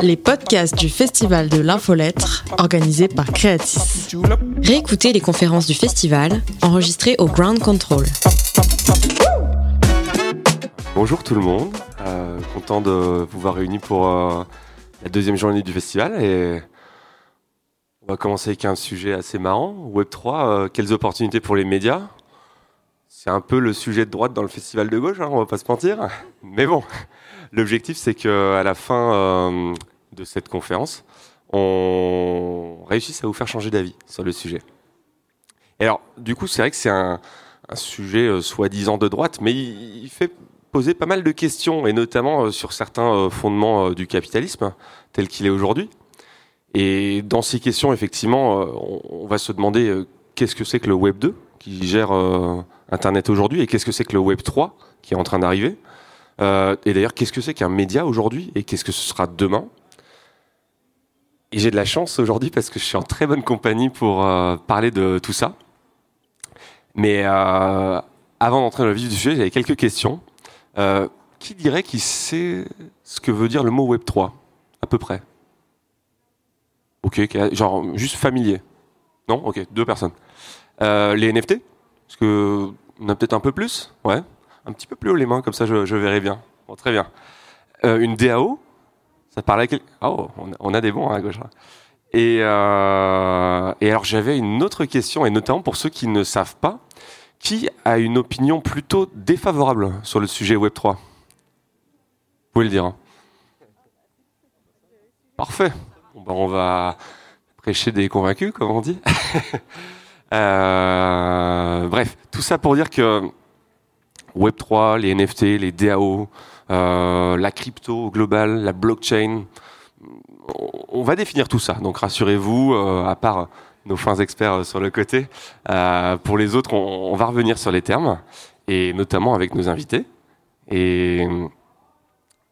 les podcasts du Festival de l'Infolettre, organisé par Creatis. Réécoutez les conférences du festival, enregistrées au Ground Control. Bonjour tout le monde, euh, content de vous voir réunis pour euh, la deuxième journée du festival et on va commencer avec un sujet assez marrant, Web3, euh, quelles opportunités pour les médias? C'est un peu le sujet de droite dans le festival de gauche, hein, on va pas se mentir, mais bon, l'objectif c'est qu'à la fin de cette conférence, on réussisse à vous faire changer d'avis sur le sujet. Et alors, du coup, c'est vrai que c'est un, sujet soi-disant de droite, mais il fait poser pas mal de questions, et notamment euh, sur certains euh, fondements euh, du capitalisme tel qu'il est aujourd'hui. Et dans ces questions, effectivement, on va se demander qu'est-ce que c'est que le Web 2 qui gère Internet aujourd'hui, et qu'est-ce que c'est que le Web 3 qui est en train d'arriver. Et d'ailleurs, qu'est-ce que c'est qu'un média aujourd'hui, et qu'est-ce que ce sera demain? Et j'ai de la chance aujourd'hui parce que je suis en très bonne compagnie pour parler de tout ça. Mais avant d'entrer dans le vif du sujet, j'avais quelques questions. Euh, qui dirait qu'il sait ce que veut dire le mot Web 3 À peu près? Ok, genre juste familier. Non? Ok, deux personnes. Euh, les NFT Parce que on a peut-être un peu plus? Ouais. Un petit peu plus haut les mains, comme ça je, verrai bien. Très bien. Euh, une DAO Ça parlait à quel... Oh, on a, des bons hein, à gauche. Et, et alors j'avais une autre question, et notamment pour ceux qui ne savent pas, qui a une opinion plutôt défavorable sur le sujet Web3 Vous pouvez le dire. Hein. Parfait. Ben, on va prêcher des convaincus, comme on dit. Euh, bref, tout ça pour dire que Web3, les NFT, les DAO, euh, la crypto globale, la blockchain, on va définir tout ça. Donc rassurez-vous, euh, à part nos fins experts euh, sur le côté. Pour les autres, on, va revenir sur les termes, et notamment avec nos invités. Et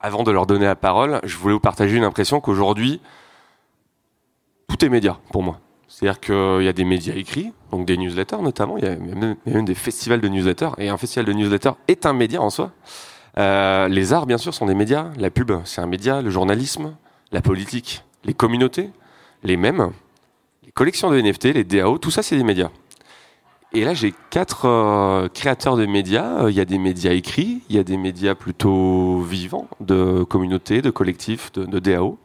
avant de leur donner la parole, je voulais vous partager une impression qu'aujourd'hui, tout est média pour moi. C'est-à-dire qu'il y a des médias écrits, donc des newsletters notamment, il y, a même, des festivals de newsletters, et un festival de newsletters est un média en soi. les arts, bien sûr, sont des médias, la pub, c'est un média, le journalisme, la politique, les communautés, les mêmes, les collections de NFT, les DAO, tout ça, c'est des médias. Et là, j'ai quatre euh, créateurs de médias. Il y a des médias écrits, il y a des médias plutôt vivants, de communautés, de collectifs, de, DAO.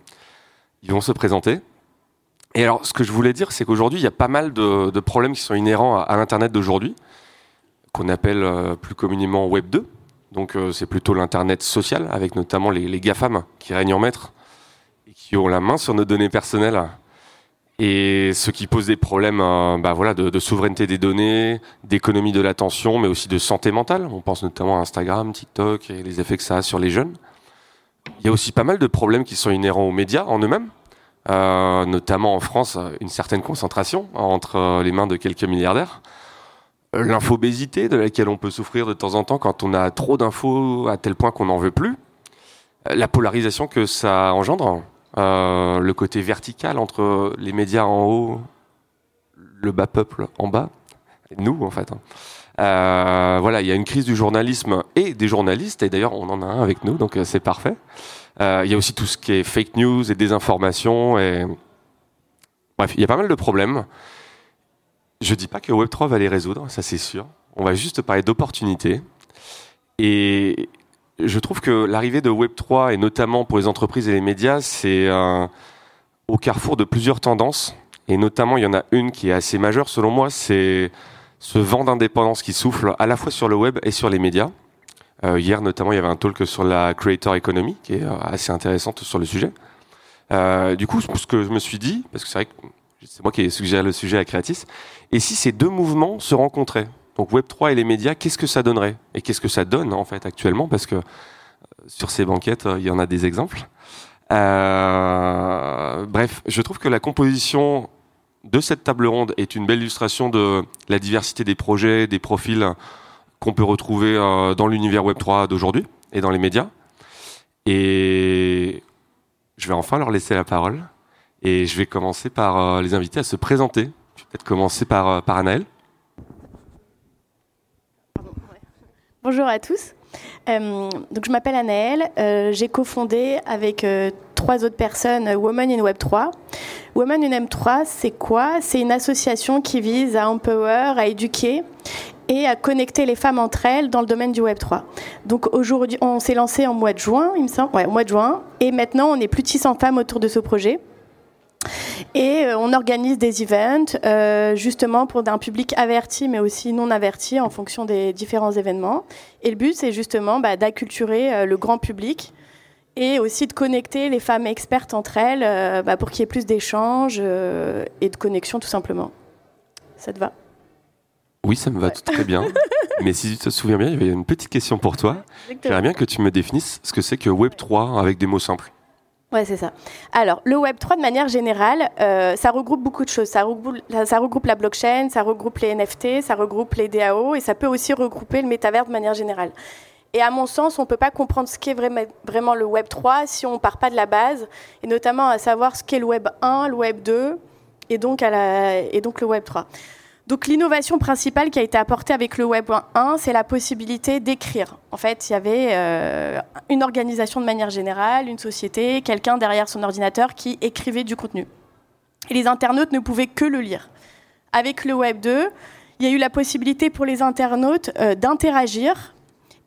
Ils vont se présenter. Et alors, ce que je voulais dire, c'est qu'aujourd'hui, il y a pas mal de, problèmes qui sont inhérents à, l'Internet d'aujourd'hui, qu'on appelle euh, plus communément Web 2. Donc, euh, c'est plutôt l'Internet social, avec notamment les, GAFAM qui règnent en maître et qui ont la main sur nos données personnelles et ce qui pose des problèmes euh, bah de, de, souveraineté des données, d'économie de l'attention, mais aussi de santé mentale. On pense notamment à Instagram, TikTok et les effets que ça a sur les jeunes. Il y a aussi pas mal de problèmes qui sont inhérents aux médias en eux-mêmes, euh, notamment en France, une certaine concentration entre les mains de quelques milliardaires. L'infobésité de laquelle on peut souffrir de temps en temps quand on a trop d'infos à tel point qu'on n'en veut plus. La polarisation que ça engendre euh, le côté vertical entre les médias en haut, le bas peuple en bas, nous en fait. Hein. Euh, voilà, il y a une crise du journalisme et des journalistes, et d'ailleurs on en a un avec nous, donc euh, c'est parfait. Il y a aussi tout ce qui est fake news et désinformation, et bref, il y a pas mal de problèmes. Je dis pas que Web3 va les résoudre, ça c'est sûr. On va juste parler d'opportunités. Et, je trouve que l'arrivée de Web3, et notamment pour les entreprises et les médias, c'est au carrefour de plusieurs tendances. Et notamment, il y en a une qui est assez majeure selon moi, c'est ce vent d'indépendance qui souffle à la fois sur le web et sur les médias. Euh, hier, notamment, il y avait un talk sur la creator economy qui est euh, assez intéressante sur le sujet. Euh, du coup, ce que je me suis dit, parce que c'est vrai que c'est moi qui ai suggéré le sujet à Creatis, et si ces deux mouvements se rencontraient donc Web3 et les médias, qu'est-ce que ça donnerait? Et qu'est-ce que ça donne en fait actuellement? Parce que sur ces banquettes, il y en a des exemples. Bref, je trouve que la composition de cette table ronde est une belle illustration de la diversité des projets, des profils qu'on peut retrouver dans l'univers Web3 d'aujourd'hui et dans les médias. Et je vais enfin leur laisser la parole. Et je vais commencer par les inviter à se présenter. Je vais peut-être commencer par, par Anaël. Bonjour à tous. Euh, donc je m'appelle Anaëlle. Euh, j'ai cofondé avec euh, trois autres personnes, Women in Web 3. Women in Web 3, c'est quoi? C'est une association qui vise à empower, à éduquer et à connecter les femmes entre elles dans le domaine du Web 3. Donc aujourd'hui, on s'est lancé en mois de juin, il me semble, ouais, au mois de juin, et maintenant on est plus de 600 femmes autour de ce projet. Et euh, on organise des events euh, justement pour un public averti mais aussi non averti en fonction des différents événements. Et le but c'est justement bah, d'acculturer euh, le grand public et aussi de connecter les femmes expertes entre elles bah, pour qu'il y ait plus d'échanges et de connexion tout simplement. Ça te va? Oui, ça me va tout très bien. mais si tu te souviens bien, il y avait une petite question pour toi. J'aimerais bien que tu me définisses ce que c'est que Web3 avec des mots simples. Ouais, c'est ça. Alors, le Web 3, de manière générale, euh, ça regroupe beaucoup de choses. Ça regroupe, ça regroupe la blockchain, ça regroupe les NFT, ça regroupe les DAO et ça peut aussi regrouper le métavers de manière générale. Et à mon sens, on ne peut pas comprendre ce qu'est vraiment le Web 3 si on ne part pas de la base, et notamment à savoir ce qu'est le Web 1, le Web 2 et donc, à la, et donc le Web 3. Donc l'innovation principale qui a été apportée avec le Web 1, c'est la possibilité d'écrire. En fait, il y avait euh, une organisation de manière générale, une société, quelqu'un derrière son ordinateur qui écrivait du contenu. Et les internautes ne pouvaient que le lire. Avec le Web 2, il y a eu la possibilité pour les internautes euh, d'interagir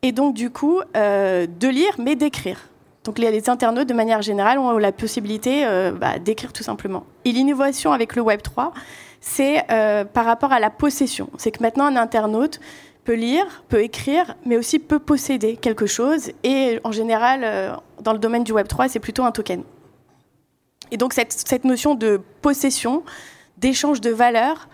et donc du coup euh, de lire mais d'écrire. Donc les, internautes de manière générale ont la possibilité bah, d'écrire tout simplement. Et l'innovation avec le Web 3, c'est euh, par rapport à la possession. C'est que maintenant un internaute peut lire, peut écrire, mais aussi peut posséder quelque chose. Et en général, euh, dans le domaine du Web 3, c'est plutôt un token. Et donc cette, notion de possession, d'échange de valeur,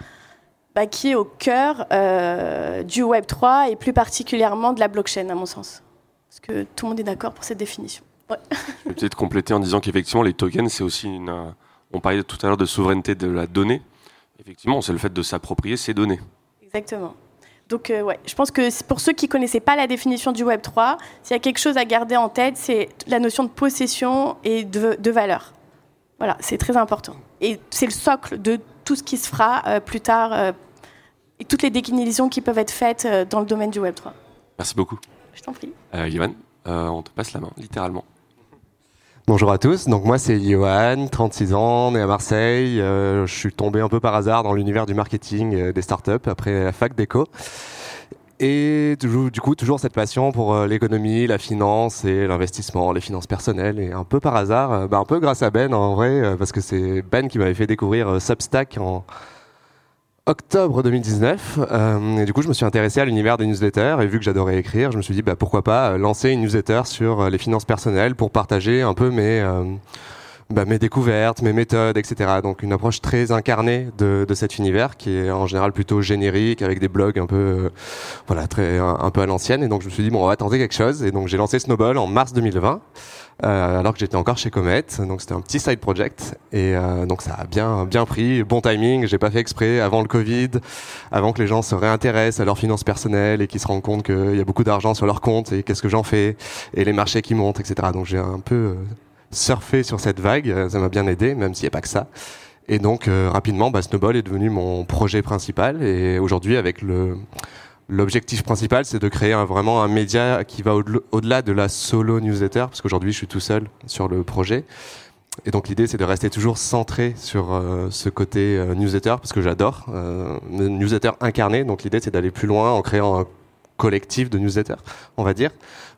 bah, qui est au cœur euh, du Web 3 et plus particulièrement de la blockchain, à mon sens. Est-ce que tout le monde est d'accord pour cette définition Je vais peut-être compléter en disant qu'effectivement, les tokens, c'est aussi une. On parlait tout à l'heure de souveraineté de la donnée. Effectivement, c'est le fait de s'approprier ces données. Exactement. Donc, euh, ouais, je pense que pour ceux qui ne connaissaient pas la définition du Web 3, s'il y a quelque chose à garder en tête, c'est la notion de possession et de, valeur. Voilà, c'est très important. Et c'est le socle de tout ce qui se fera euh, plus tard euh, et toutes les déclinaisons qui peuvent être faites dans le domaine du Web 3. Merci beaucoup. Je t'en prie. Yohan, on te passe la main, littéralement. Bonjour à tous, donc moi c'est Johan, 36 ans, né à Marseille. Euh, je suis tombé un peu par hasard dans l'univers du marketing euh, des startups après la fac d'éco. Et toujours, du coup, toujours cette passion pour euh, l'économie, la finance et l'investissement, les finances personnelles. Et un peu par hasard, bah, un peu grâce à Ben en vrai, parce que c'est Ben qui m'avait fait découvrir Substack en, octobre 2019. Euh, et du coup, je me suis intéressé à l'univers des newsletters et vu que j'adorais écrire, je me suis dit bah, pourquoi pas euh, lancer une newsletter sur euh, les finances personnelles pour partager un peu mes, euh, bah, mes découvertes, mes méthodes, etc. Donc une approche très incarnée de, de, cet univers qui est en général plutôt générique avec des blogs un peu, voilà, très un, peu à l'ancienne. Et donc je me suis dit bon, on va tenter quelque chose. Et donc j'ai lancé Snowball en mars 2020. Euh, alors que j'étais encore chez Comet. Donc c'était un petit side project et euh, donc ça a bien bien pris, bon timing. J'ai pas fait exprès avant le Covid, avant que les gens se réintéressent à leurs finances personnelles et qu'ils se rendent compte qu'il y a beaucoup d'argent sur leur compte et qu'est-ce que j'en fais et les marchés qui montent, etc. Donc j'ai un peu euh, surfé sur cette vague. Ça m'a bien aidé, même s'il n'y a pas que ça. Et donc rapidement, bah, Snowball est devenu mon projet principal et aujourd'hui avec le L'objectif principal, c'est de créer vraiment un média qui va au-delà de la solo newsletter, parce qu'aujourd'hui, je suis tout seul sur le projet. Et donc l'idée, c'est de rester toujours centré sur euh, ce côté euh, newsletter, parce que j'adore euh, newsletter incarné. Donc l'idée, c'est d'aller plus loin en créant un collectif de newsletters, on va dire,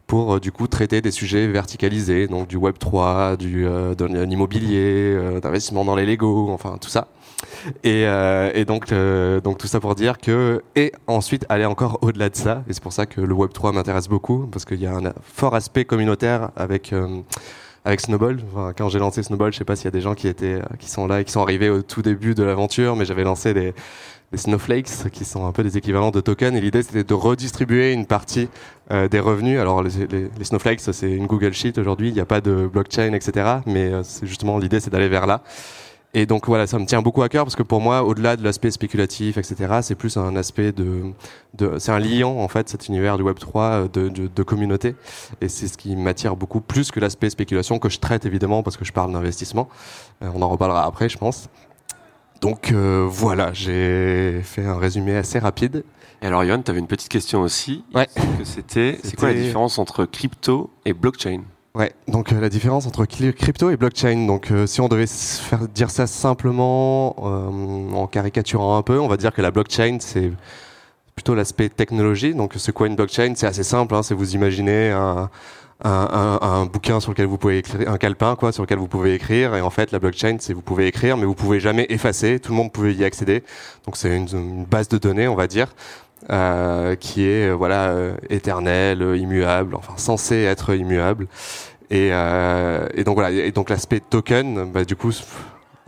pour du coup traiter des sujets verticalisés, donc du Web 3, du de l'immobilier, d'investissement dans les Lego, enfin tout ça. Et, euh, et donc, euh, donc tout ça pour dire que et ensuite aller encore au-delà de ça. Et c'est pour ça que le Web 3 m'intéresse beaucoup parce qu'il y a un fort aspect communautaire avec euh, avec Snowball. Quand j'ai lancé Snowball, je sais pas s'il y a des gens qui étaient qui sont là et qui sont arrivés au tout début de l'aventure, mais j'avais lancé des snowflakes qui sont un peu des équivalents de tokens et l'idée c'était de redistribuer une partie des revenus alors les, snowflakes c'est une Google Sheet aujourd'hui il n'y a pas de blockchain etc mais c'est justement l'idée c'est d'aller vers là et donc voilà, ça me tient beaucoup à cœur parce que pour moi, au-delà de l'aspect spéculatif, etc., c'est plus un aspect de, de c'est un liant en fait cet univers du Web 3 euh, de, de, de communauté. Et c'est ce qui m'attire beaucoup plus que l'aspect spéculation que je traite évidemment parce que je parle d'investissement. Euh, on en reparlera après, je pense. Donc euh, voilà, j'ai fait un résumé assez rapide. Et alors, Yohan, tu avais une petite question aussi. Ouais. C'était, c'est quoi la différence entre crypto et blockchain? Ouais, donc la différence entre crypto et blockchain. Donc si on devait faire dire ça simplement en caricaturant un peu, on va dire que la blockchain c'est plutôt l'aspect technologie. Donc c'est quoi une blockchain C'est assez simple, hein, c'est vous imaginez un, un, bouquin sur lequel vous pouvez écrire, un calepin quoi, sur lequel vous pouvez écrire. Et en fait, la blockchain, c'est vous pouvez écrire, mais vous pouvez jamais effacer. Tout le monde pouvait y accéder. Donc c'est une, base de données, on va dire, euh, qui est euh, voilà euh, éternelle, immuable, enfin censée être immuable. Et, donc voilà. Et donc l'aspect token, bah, du coup.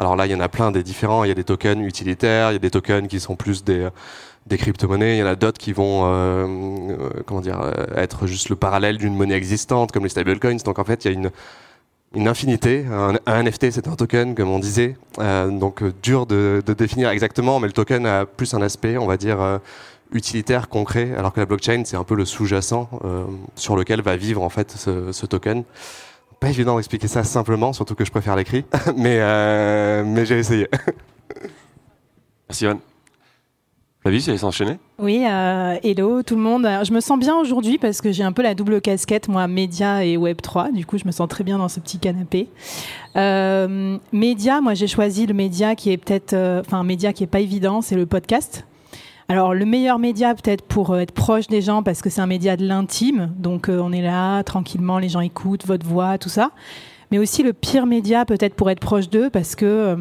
Alors là, il y en a plein des différents. Il y a des tokens utilitaires, il y a des tokens qui sont plus des des crypto-monnaies. Il y en a d'autres qui vont, comment dire, être juste le parallèle d'une monnaie existante, comme les stablecoins. Donc en fait, il y a une, une infinité. Un, NFT, c'est un token, comme on disait. donc dur de, définir exactement, mais le token a plus un aspect, on va dire, utilitaire, concret, alors que la blockchain, c'est un peu le sous-jacent sur lequel va vivre en fait ce, ce token. Pas évident d'expliquer ça simplement, surtout que je préfère l'écrit, mais, mais j'ai essayé. Merci Yann. Flavie, ça s'enchaîner? Oui, euh, hello tout le monde. je me sens bien aujourd'hui parce que j'ai un peu la double casquette, moi, média et Web3. Du coup, je me sens très bien dans ce petit canapé. Euh, média, moi, j'ai choisi le média qui est peut-être, euh, enfin, un média qui est pas évident, c'est le podcast. Alors, le meilleur média, peut-être pour être proche des gens, parce que c'est un média de l'intime. Donc, on est là, tranquillement, les gens écoutent votre voix, tout ça. Mais aussi le pire média, peut-être pour être proche d'eux, parce que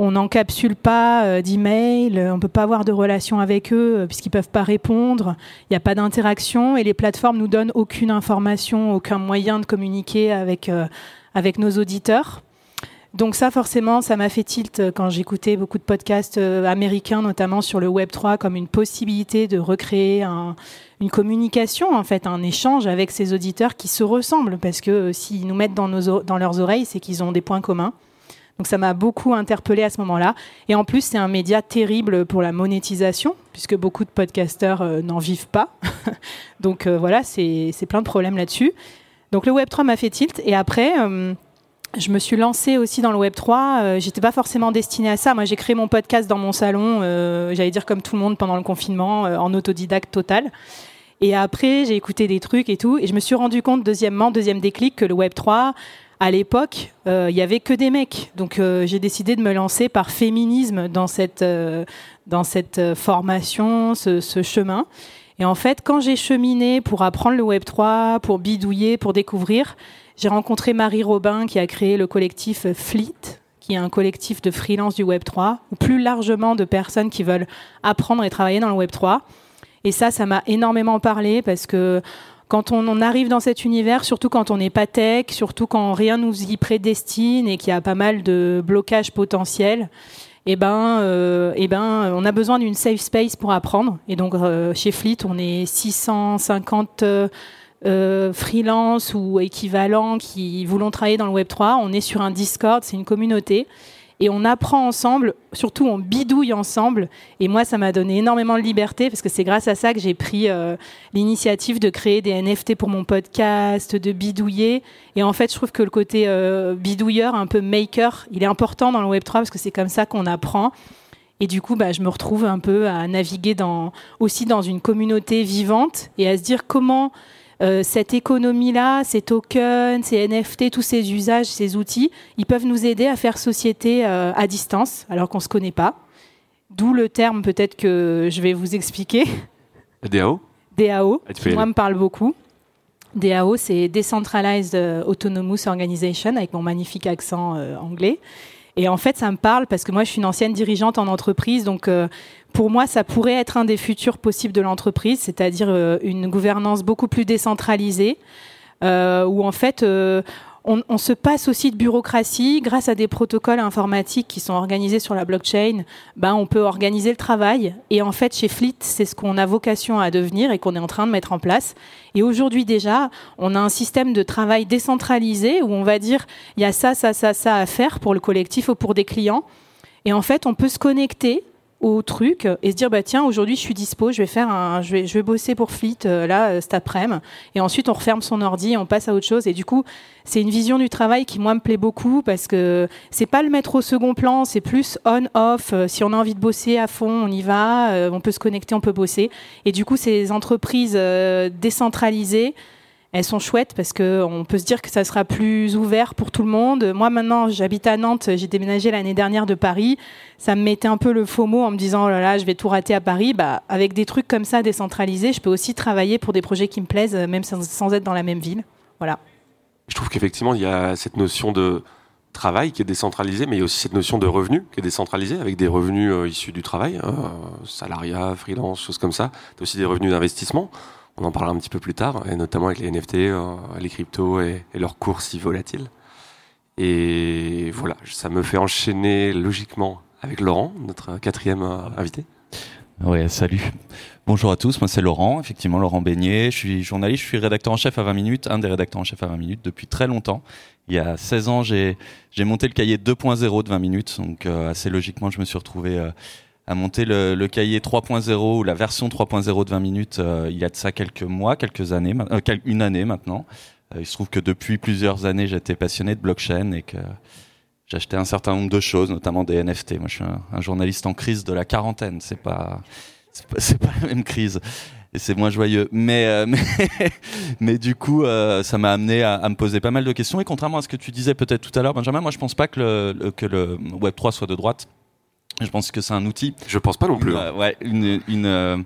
on n'encapsule pas euh, d'emails, on peut pas avoir de relation avec eux euh, puisqu'ils ne peuvent pas répondre, il n'y a pas d'interaction et les plateformes nous donnent aucune information, aucun moyen de communiquer avec, euh, avec nos auditeurs. Donc ça, forcément, ça m'a fait tilt quand j'écoutais beaucoup de podcasts américains, notamment sur le Web 3, comme une possibilité de recréer une communication, en fait, un échange avec ces auditeurs qui se ressemblent, parce que s'ils nous mettent dans, nos, leurs oreilles, c'est qu'ils ont des points communs. Donc ça m'a beaucoup interpellé à ce moment-là. Et en plus, c'est un média terrible pour la monétisation, puisque beaucoup de podcasteurs euh, n'en vivent pas. Donc euh, voilà, c'est plein de problèmes là-dessus. Donc le Web3 m'a fait tilt. Et après, euh, je me suis lancée aussi dans le Web3. J'étais pas forcément destinée à ça. Moi, j'ai créé mon podcast dans mon salon, j'allais dire comme tout le monde pendant le confinement, en autodidacte total. Et après, j'ai écouté des trucs et tout. Et je me suis rendu compte, deuxièmement, deuxième déclic, que le Web3, à l'époque, euh, il y avait que des mecs. Donc euh, j'ai décidé de me lancer par féminisme dans cette, euh, dans cette formation, ce, ce, chemin. Et en fait, quand j'ai cheminé pour apprendre le Web 3, pour bidouiller, pour découvrir, j'ai rencontré Marie Robin qui a créé le collectif Fleet, qui est un collectif de freelance du Web 3, ou plus largement de personnes qui veulent apprendre et travailler dans le Web 3. Et ça, ça m'a énormément parlé parce que quand on, arrive dans cet univers, surtout quand on n'est pas tech, surtout quand rien nous y prédestine et qu'il y a pas mal de blocages potentiels, eh ben, euh, eh ben, on a besoin d'une safe space pour apprendre. Et donc, euh, chez Fleet, on est 650 euh, freelance ou équivalents qui voulons travailler dans le Web 3. On est sur un Discord, c'est une communauté et on apprend ensemble, surtout on bidouille ensemble. Et moi, ça m'a donné énormément de liberté parce que c'est grâce à ça que j'ai pris euh, l'initiative de créer des NFT pour mon podcast, de bidouiller. Et en fait, je trouve que le côté euh, bidouilleur, un peu maker, il est important dans le Web3 parce que c'est comme ça qu'on apprend. Et du coup, bah, je me retrouve un peu à naviguer dans, aussi dans une communauté vivante et à se dire comment euh, cette économie-là, ces tokens, ces NFT, tous ces usages, ces outils, ils peuvent nous aider à faire société euh, à distance, alors qu'on ne se connaît pas. D'où le terme peut-être que je vais vous expliquer. DAO DAO, ah, qui moi me parle beaucoup. DAO, c'est Decentralized Autonomous Organization, avec mon magnifique accent euh, anglais. Et en fait, ça me parle parce que moi, je suis une ancienne dirigeante en entreprise, donc euh, pour moi, ça pourrait être un des futurs possibles de l'entreprise, c'est-à-dire euh, une gouvernance beaucoup plus décentralisée, euh, où en fait, on, se passe aussi de bureaucratie grâce à des protocoles informatiques qui sont organisés sur la blockchain. Ben, on peut organiser le travail. Et en fait, chez Fleet, c'est ce qu'on a vocation à devenir et qu'on est en train de mettre en place. Et aujourd'hui déjà, on a un système de travail décentralisé où on va dire il y a ça, ça, ça, ça à faire pour le collectif ou pour des clients. Et en fait, on peut se connecter au truc et se dire bah tiens aujourd'hui je suis dispo je vais faire un je vais je vais bosser pour Fleet euh, là euh, cet après-midi. Et ensuite on referme son ordi on passe à autre chose. Et du coup c'est une vision du travail qui moi me plaît beaucoup parce que c'est pas le mettre au second plan c'est plus on off. Euh, si on a envie de bosser à fond on y va on peut se connecter on peut bosser. Et du coup ces entreprises décentralisées elles sont chouettes parce qu'on peut se dire que ça sera plus ouvert pour tout le monde. Moi, maintenant, j'habite à Nantes, j'ai déménagé l'année dernière de Paris. Ça me mettait un peu le faux mot en me disant, oh là là, je vais tout rater à Paris. Bah, avec des trucs comme ça décentralisés, je peux aussi travailler pour des projets qui me plaisent, même sans, être dans la même ville. Voilà. Je trouve qu'effectivement, il y a cette notion de travail qui est décentralisée, mais il y a aussi cette notion de revenu qui est décentralisée, avec des revenus euh, issus du travail, euh, salariat, freelance, choses comme ça. Tu as aussi des revenus d'investissement. On en parlera un petit peu plus tard, et notamment avec les NFT, euh, les cryptos et, leurs cours si volatiles. Et voilà, ça me fait enchaîner logiquement avec Laurent, notre quatrième euh, invité. Oui, salut. Bonjour à tous, moi c'est Laurent, effectivement Laurent Beignet, je suis journaliste, je suis rédacteur en chef à 20 minutes, un des rédacteurs en chef à 20 minutes depuis très longtemps. Il y a 16 ans, j'ai monté le cahier 2.0 de 20 minutes, donc euh, assez logiquement je me suis retrouvé a monté le, cahier 3.0 ou la version 3.0 de 20 minutes euh, il y a de ça quelques mois, quelques années, euh, une année maintenant. Euh, il se trouve que depuis plusieurs années, j'étais passionné de blockchain et que j'achetais un certain nombre de choses, notamment des NFT. Moi, je suis un, journaliste en crise de la quarantaine. C'est pas, c'est pas, la même crise. Et c'est moins joyeux. Mais, mais, mais, du coup, ça m'a amené à, me poser pas mal de questions. Et contrairement à ce que tu disais peut-être tout à l'heure, Benjamin, moi, je pense pas que le, que le Web3 soit de droite. Je pense que c'est un outil. Je pense pas non plus. Hein. Euh, ouais, une, une, euh,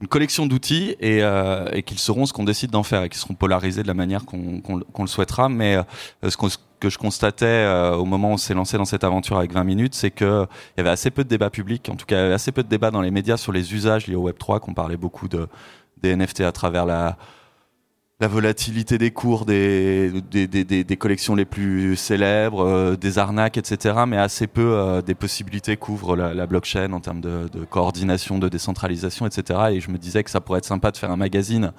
une collection d'outils et, euh, et qu'ils seront ce qu'on décide d'en faire et qui seront polarisés de la manière qu'on le souhaitera. Mais ce, que je constatais au moment où on s'est lancé dans cette aventure avec 20 minutes, c'est qu'il y avait assez peu de débats publics, en tout cas assez peu de débats dans les médias sur les usages liés au Web 3, qu'on parlait beaucoup de, des NFT à travers la la volatilité des cours des, des, des, des, collections les plus célèbres, euh, des arnaques, etc. Mais assez peu euh, des possibilités qu'ouvre la, blockchain en termes de, de, coordination, de décentralisation, etc. Et je me disais que ça pourrait être sympa de faire un magazine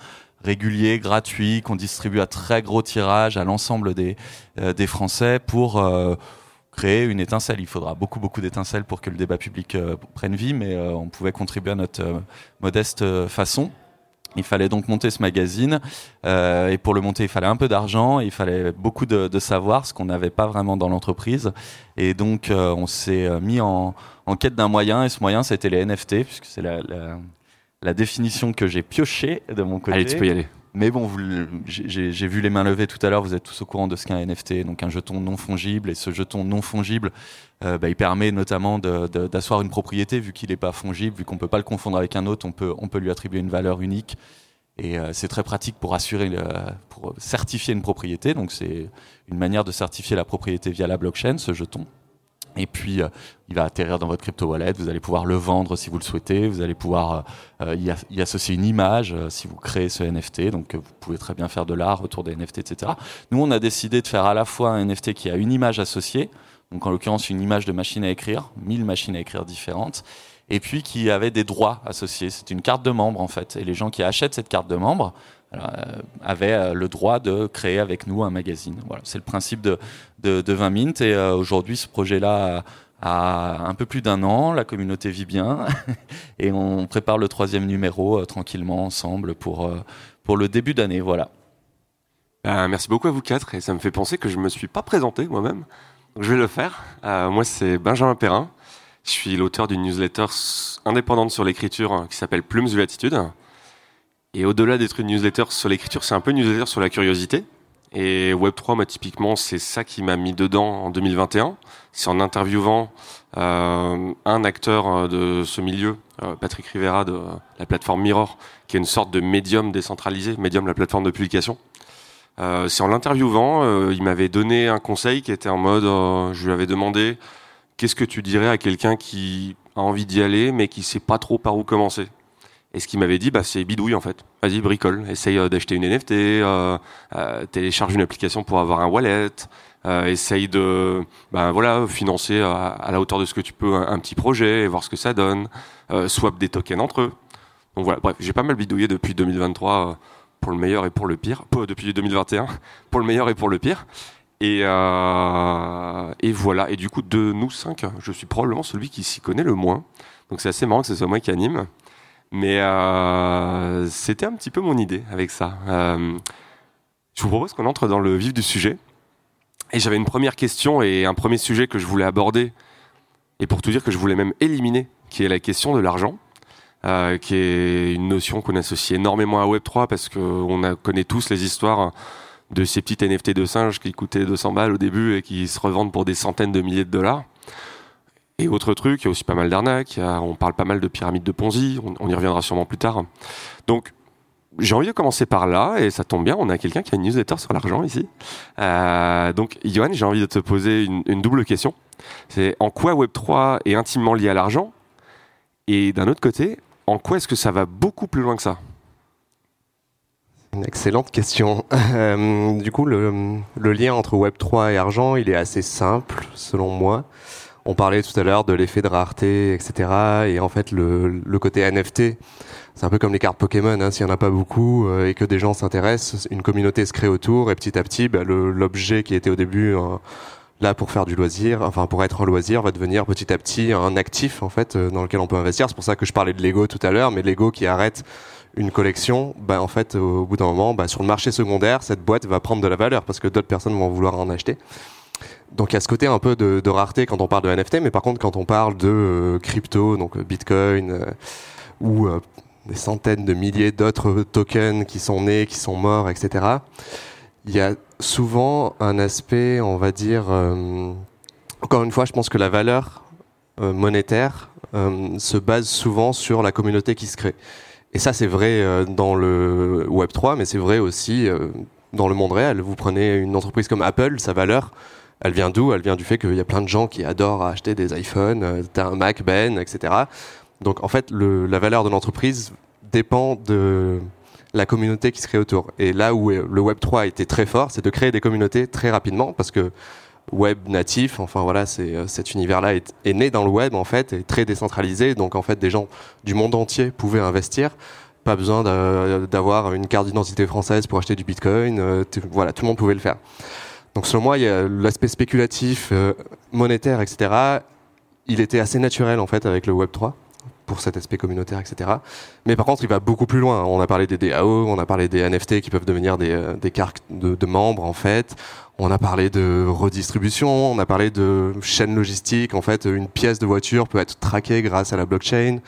régulier, gratuit, qu'on distribue à très gros tirage à l'ensemble des, euh, des Français pour créer une étincelle. Il faudra beaucoup, beaucoup d'étincelles pour que le débat public prenne vie, mais on pouvait contribuer à notre modeste façon. Il fallait donc monter ce magazine euh, et pour le monter, il fallait un peu d'argent, il fallait beaucoup de, de savoir, ce qu'on n'avait pas vraiment dans l'entreprise. Et donc, euh, on s'est euh, mis en, en quête d'un moyen et ce moyen, c'était les NFT, puisque c'est la, la, la, définition que j'ai piochée de mon côté. Allez, tu peux y aller. Mais bon, j'ai vu les mains levées tout à l'heure, vous êtes tous au courant de ce qu'est un NFT, donc un jeton non fongible. Et ce jeton non fongible, euh, bah, il permet notamment d'asseoir une propriété, vu qu'il n'est pas fongible, vu qu'on ne peut pas le confondre avec un autre, on peut, lui attribuer une valeur unique. Et euh, c'est très pratique pour assurer, pour certifier une propriété. Donc c'est une manière de certifier la propriété via la blockchain, ce jeton. Et puis, euh, il va atterrir dans votre crypto wallet. Vous allez pouvoir le vendre si vous le souhaitez. Vous allez pouvoir euh, y, associer une image euh, si vous créez ce NFT. Donc, vous pouvez très bien faire de l'art autour des NFT, etc. Nous, on a décidé de faire à la fois un NFT qui a une image associée. Donc, en l'occurrence, une image de machine à écrire, 1000 machines à écrire différentes. Et puis, qui avait des droits associés. C'est une carte de membre, en fait. Et les gens qui achètent cette carte de membre, avait euh, le droit de créer avec nous un magazine. Voilà, c'est le principe de, de, de 20 Mint. Et euh, aujourd'hui, ce projet-là a un peu plus d'un an. La communauté vit bien et on prépare le troisième numéro tranquillement ensemble pour, pour le début d'année. Voilà. merci beaucoup à vous quatre et ça me fait penser que je me suis pas présenté moi-même. je vais le faire. moi, c'est Benjamin Perrin. Je suis l'auteur d'une newsletter indépendante sur l'écriture qui s'appelle Plumes de l'attitude. Et au-delà d'être une newsletter sur l'écriture, c'est un peu une newsletter sur la curiosité. Et Web3, moi, typiquement, c'est ça qui m'a mis dedans en 2021. C'est en interviewant euh, un acteur euh, de ce milieu, euh, Patrick Rivera de la plateforme Mirror, qui est une sorte de médium décentralisé, médium la plateforme de publication. C'est en l'interviewant, il m'avait donné un conseil qui était en mode, je lui avais demandé, qu'est-ce que tu dirais à quelqu'un qui a envie d'y aller, mais qui sait pas trop par où commencer? Et ce qu'il m'avait dit, bah, c'est bidouille en fait. Vas-y, bricole. Essaye euh, d'acheter une NFT, euh, euh, télécharge une application pour avoir un wallet. Essaye de, ben voilà, financer à, la hauteur de ce que tu peux un, petit projet et voir ce que ça donne. Swap des tokens entre eux. Donc voilà. Bref, j'ai pas mal bidouillé depuis 2023 pour le meilleur et pour le pire. Depuis 2021 pour le meilleur et pour le pire. Et voilà. Et du coup, de nous cinq, je suis probablement celui qui s'y connaît le moins. Donc c'est assez marrant que ce soit moi qui anime. Mais euh, c'était un petit peu mon idée avec ça. Euh, je vous propose qu'on entre dans le vif du sujet. Et j'avais une première question et un premier sujet que je voulais aborder, et pour tout dire que je voulais même éliminer, qui est la question de l'argent. euh, qui est une notion qu'on associe énormément à Web3 parce qu'on connaît tous les histoires de ces petites NFT de singes qui coûtaient 200 balles au début et qui se revendent pour des centaines de milliers de dollars. Et autre truc, il y a aussi pas mal d'arnaques, on parle pas mal de pyramides de Ponzi, on, y reviendra sûrement plus tard. Donc, j'ai envie de commencer par là, et ça tombe bien, on a quelqu'un qui a une newsletter sur l'argent ici. Euh, donc, Johan, j'ai envie de te poser une, double question. C'est en quoi Web3 est intimement lié à l'argent? Et d'un autre côté, en quoi est-ce que ça va beaucoup plus loin que ça? Une excellente question. Euh, du coup, le, le, lien entre Web3 et argent, il est assez simple, selon moi. On parlait tout à l'heure de l'effet de rareté, etc. Et en fait, le, le côté NFT, c'est un peu comme les cartes Pokémon. Hein, S'il n'y en a pas beaucoup euh, et que des gens s'intéressent, une communauté se crée autour et petit à petit, bah, l'objet qui était au début euh, là pour faire du loisir, enfin pour être un loisir, va devenir petit à petit un actif en fait euh, dans lequel on peut investir. C'est pour ça que je parlais de Lego tout à l'heure, mais Lego qui arrête une collection, bah en fait au bout d'un moment, bah, sur le marché secondaire, cette boîte va prendre de la valeur parce que d'autres personnes vont vouloir en acheter. Donc il y a ce côté un peu de, rareté quand on parle de NFT, mais par contre quand on parle de euh, crypto, donc euh, Bitcoin euh, ou des centaines de milliers d'autres tokens qui sont nés, qui sont morts, etc. Il y a souvent un aspect, on va dire, encore une fois, je pense que la valeur monétaire se base souvent sur la communauté qui se crée. Et ça, c'est vrai dans le Web 3, mais c'est vrai aussi dans le monde réel. Vous prenez une entreprise comme Apple, sa valeur, elle vient d'où? Elle vient du fait qu'il y a plein de gens qui adorent acheter des iPhones, euh, un Mac, Ben, etc. Donc en fait, la valeur de l'entreprise dépend de la communauté qui se crée autour. Et là où le Web 3 a été très fort, c'est de créer des communautés très rapidement parce que web natif, enfin voilà, c'est euh, cet univers-là est, est, né dans le web en fait, est très décentralisé, donc en fait des gens du monde entier pouvaient investir. Pas besoin d'avoir une carte d'identité française pour acheter du Bitcoin. Euh, voilà, tout le monde pouvait le faire. Donc selon moi, il y a l'aspect spéculatif, euh, monétaire, etc. Il était assez naturel en fait avec le Web 3 pour cet aspect communautaire, etc. Mais par contre, il va beaucoup plus loin. On a parlé des DAO, on a parlé des NFT qui peuvent devenir des, euh, des cartes de, de, membres en fait. On a parlé de redistribution, on a parlé de chaîne logistique. En fait, une pièce de voiture peut être traquée grâce à la blockchain.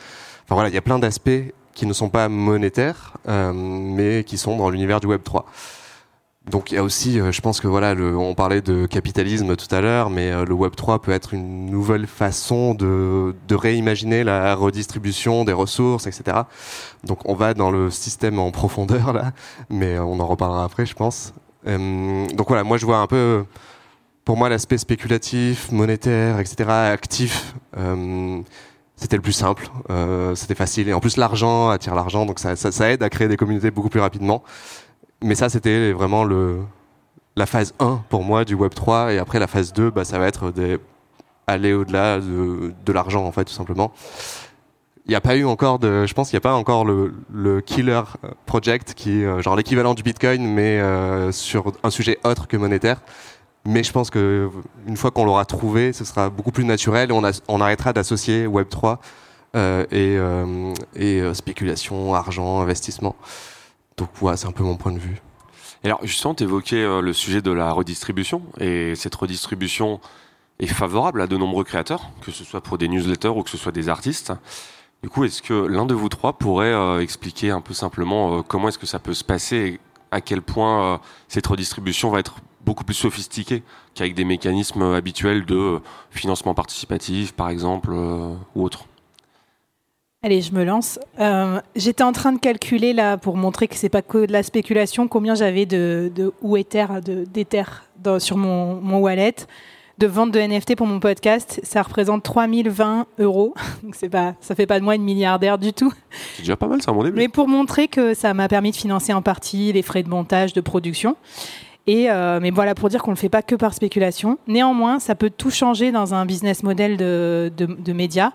Enfin voilà, il y a plein d'aspects qui ne sont pas monétaires, euh, mais qui sont dans l'univers du Web 3. Donc il y a aussi, euh, je pense que voilà, on parlait de capitalisme tout à l'heure, mais euh, le Web 3 peut être une nouvelle façon de, réimaginer la redistribution des ressources, etc. Donc on va dans le système en profondeur là, mais euh, on en reparlera après, je pense. donc voilà, moi je vois un peu, pour moi l'aspect spéculatif, monétaire, etc., actif. c'était le plus simple, c'était facile et en plus l'argent attire l'argent, donc ça aide à créer des communautés beaucoup plus rapidement mais ça, c'était vraiment le, la phase 1 pour moi du Web 3. Et après, la phase 2, bah, ça va être des, aller au-delà de, de l'argent, en fait, tout simplement. Il n'y a pas eu encore de, je pense qu'il n'y a pas encore le, le killer project qui, euh, genre l'équivalent du Bitcoin, mais euh, sur un sujet autre que monétaire. Mais je pense que une fois qu'on l'aura trouvé, ce sera beaucoup plus naturel et on, on arrêtera d'associer Web 3 euh, et, et spéculation, argent, investissement. Donc voilà, c'est un peu mon point de vue. Et alors justement, tu évoquais euh, le sujet de la redistribution, et cette redistribution est favorable à de nombreux créateurs, que ce soit pour des newsletters ou que ce soit des artistes. Du coup, est-ce que l'un de vous trois pourrait euh, expliquer un peu simplement euh, comment est-ce que ça peut se passer et à quel point cette redistribution va être beaucoup plus sophistiquée qu'avec des mécanismes habituels de financement participatif, par exemple, ou autre? Allez, je me lance. Euh, j'étais en train de calculer là pour montrer que c'est pas que de la spéculation, combien j'avais de, de ou Ether, de d'Ether sur mon, mon wallet de vente de NFT pour mon podcast. Ça représente 3020 euros. Donc c'est pas, ça fait pas de moi une milliardaire du tout. C'est déjà pas mal ça, mon début. Mais pour montrer que ça m'a permis de financer en partie les frais de montage, de production. Et euh, mais voilà pour dire qu'on ne le fait pas que par spéculation. Néanmoins, ça peut tout changer dans un business model de, de, de médias.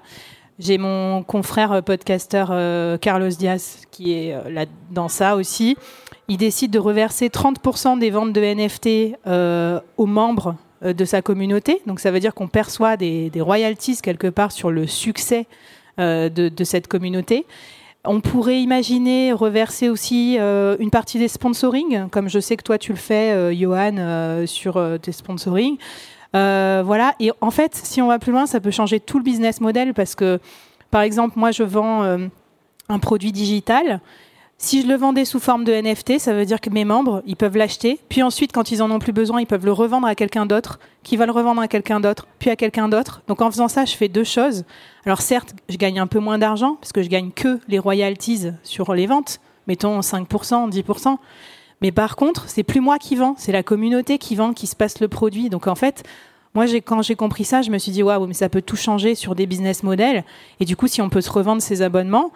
J'ai mon confrère euh, podcasteur euh, Carlos Diaz qui est euh, là dans ça aussi. Il décide de reverser 30% des ventes de NFT aux membres de sa communauté. Donc ça veut dire qu'on perçoit des, royalties quelque part sur le succès de, cette communauté. On pourrait imaginer reverser aussi une partie des sponsoring, comme je sais que toi tu le fais, Johan, sur tes sponsoring. Euh, voilà. Et en fait, si on va plus loin, ça peut changer tout le business model parce que, par exemple, moi, je vends. Euh, un produit digital. Si je le vendais sous forme de NFT, ça veut dire que mes membres, ils peuvent l'acheter, puis ensuite, quand ils en ont plus besoin, ils peuvent le revendre à quelqu'un d'autre, qui va le revendre à quelqu'un d'autre, puis à quelqu'un d'autre. Donc en faisant ça, je fais deux choses. Alors certes, je gagne un peu moins d'argent, parce que je gagne que les royalties sur les ventes, mettons 5%, 10%. Mais par contre, c'est plus moi qui vends, c'est la communauté qui vend, qui se passe le produit. Donc en fait, moi, quand j'ai compris ça, je me suis dit, waouh, mais ça peut tout changer sur des business models. Et du coup, si on peut se revendre ses abonnements,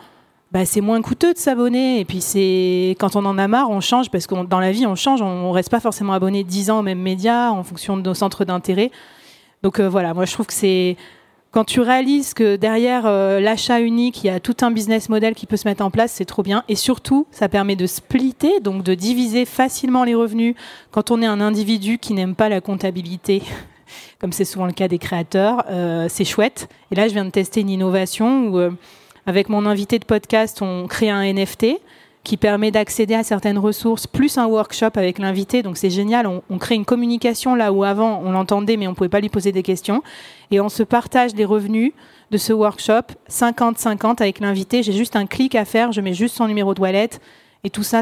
bah, c'est moins coûteux de s'abonner. Et puis, c'est quand on en a marre, on change parce que dans la vie, on change. On, ne reste pas forcément abonné 10 ans aux mêmes médias en fonction de nos centres d'intérêt. Donc euh, voilà, moi, je trouve que c'est quand tu réalises que derrière euh, l'achat unique, il y a tout un business model qui peut se mettre en place, c'est trop bien. Et surtout, ça permet de splitter, donc de diviser facilement les revenus. Quand on est un individu qui n'aime pas la comptabilité, comme c'est souvent le cas des créateurs, euh, c'est chouette. Et là, je viens de tester une innovation où avec mon invité de podcast, on crée un NFT qui permet d'accéder à certaines ressources, plus un workshop avec l'invité. Donc c'est génial, on, crée une communication là où avant on l'entendait mais on ne pouvait pas lui poser des questions. Et on se partage les revenus de ce workshop 50-50 avec l'invité. J'ai juste un clic à faire, je mets juste son numéro de wallet. Et tout ça,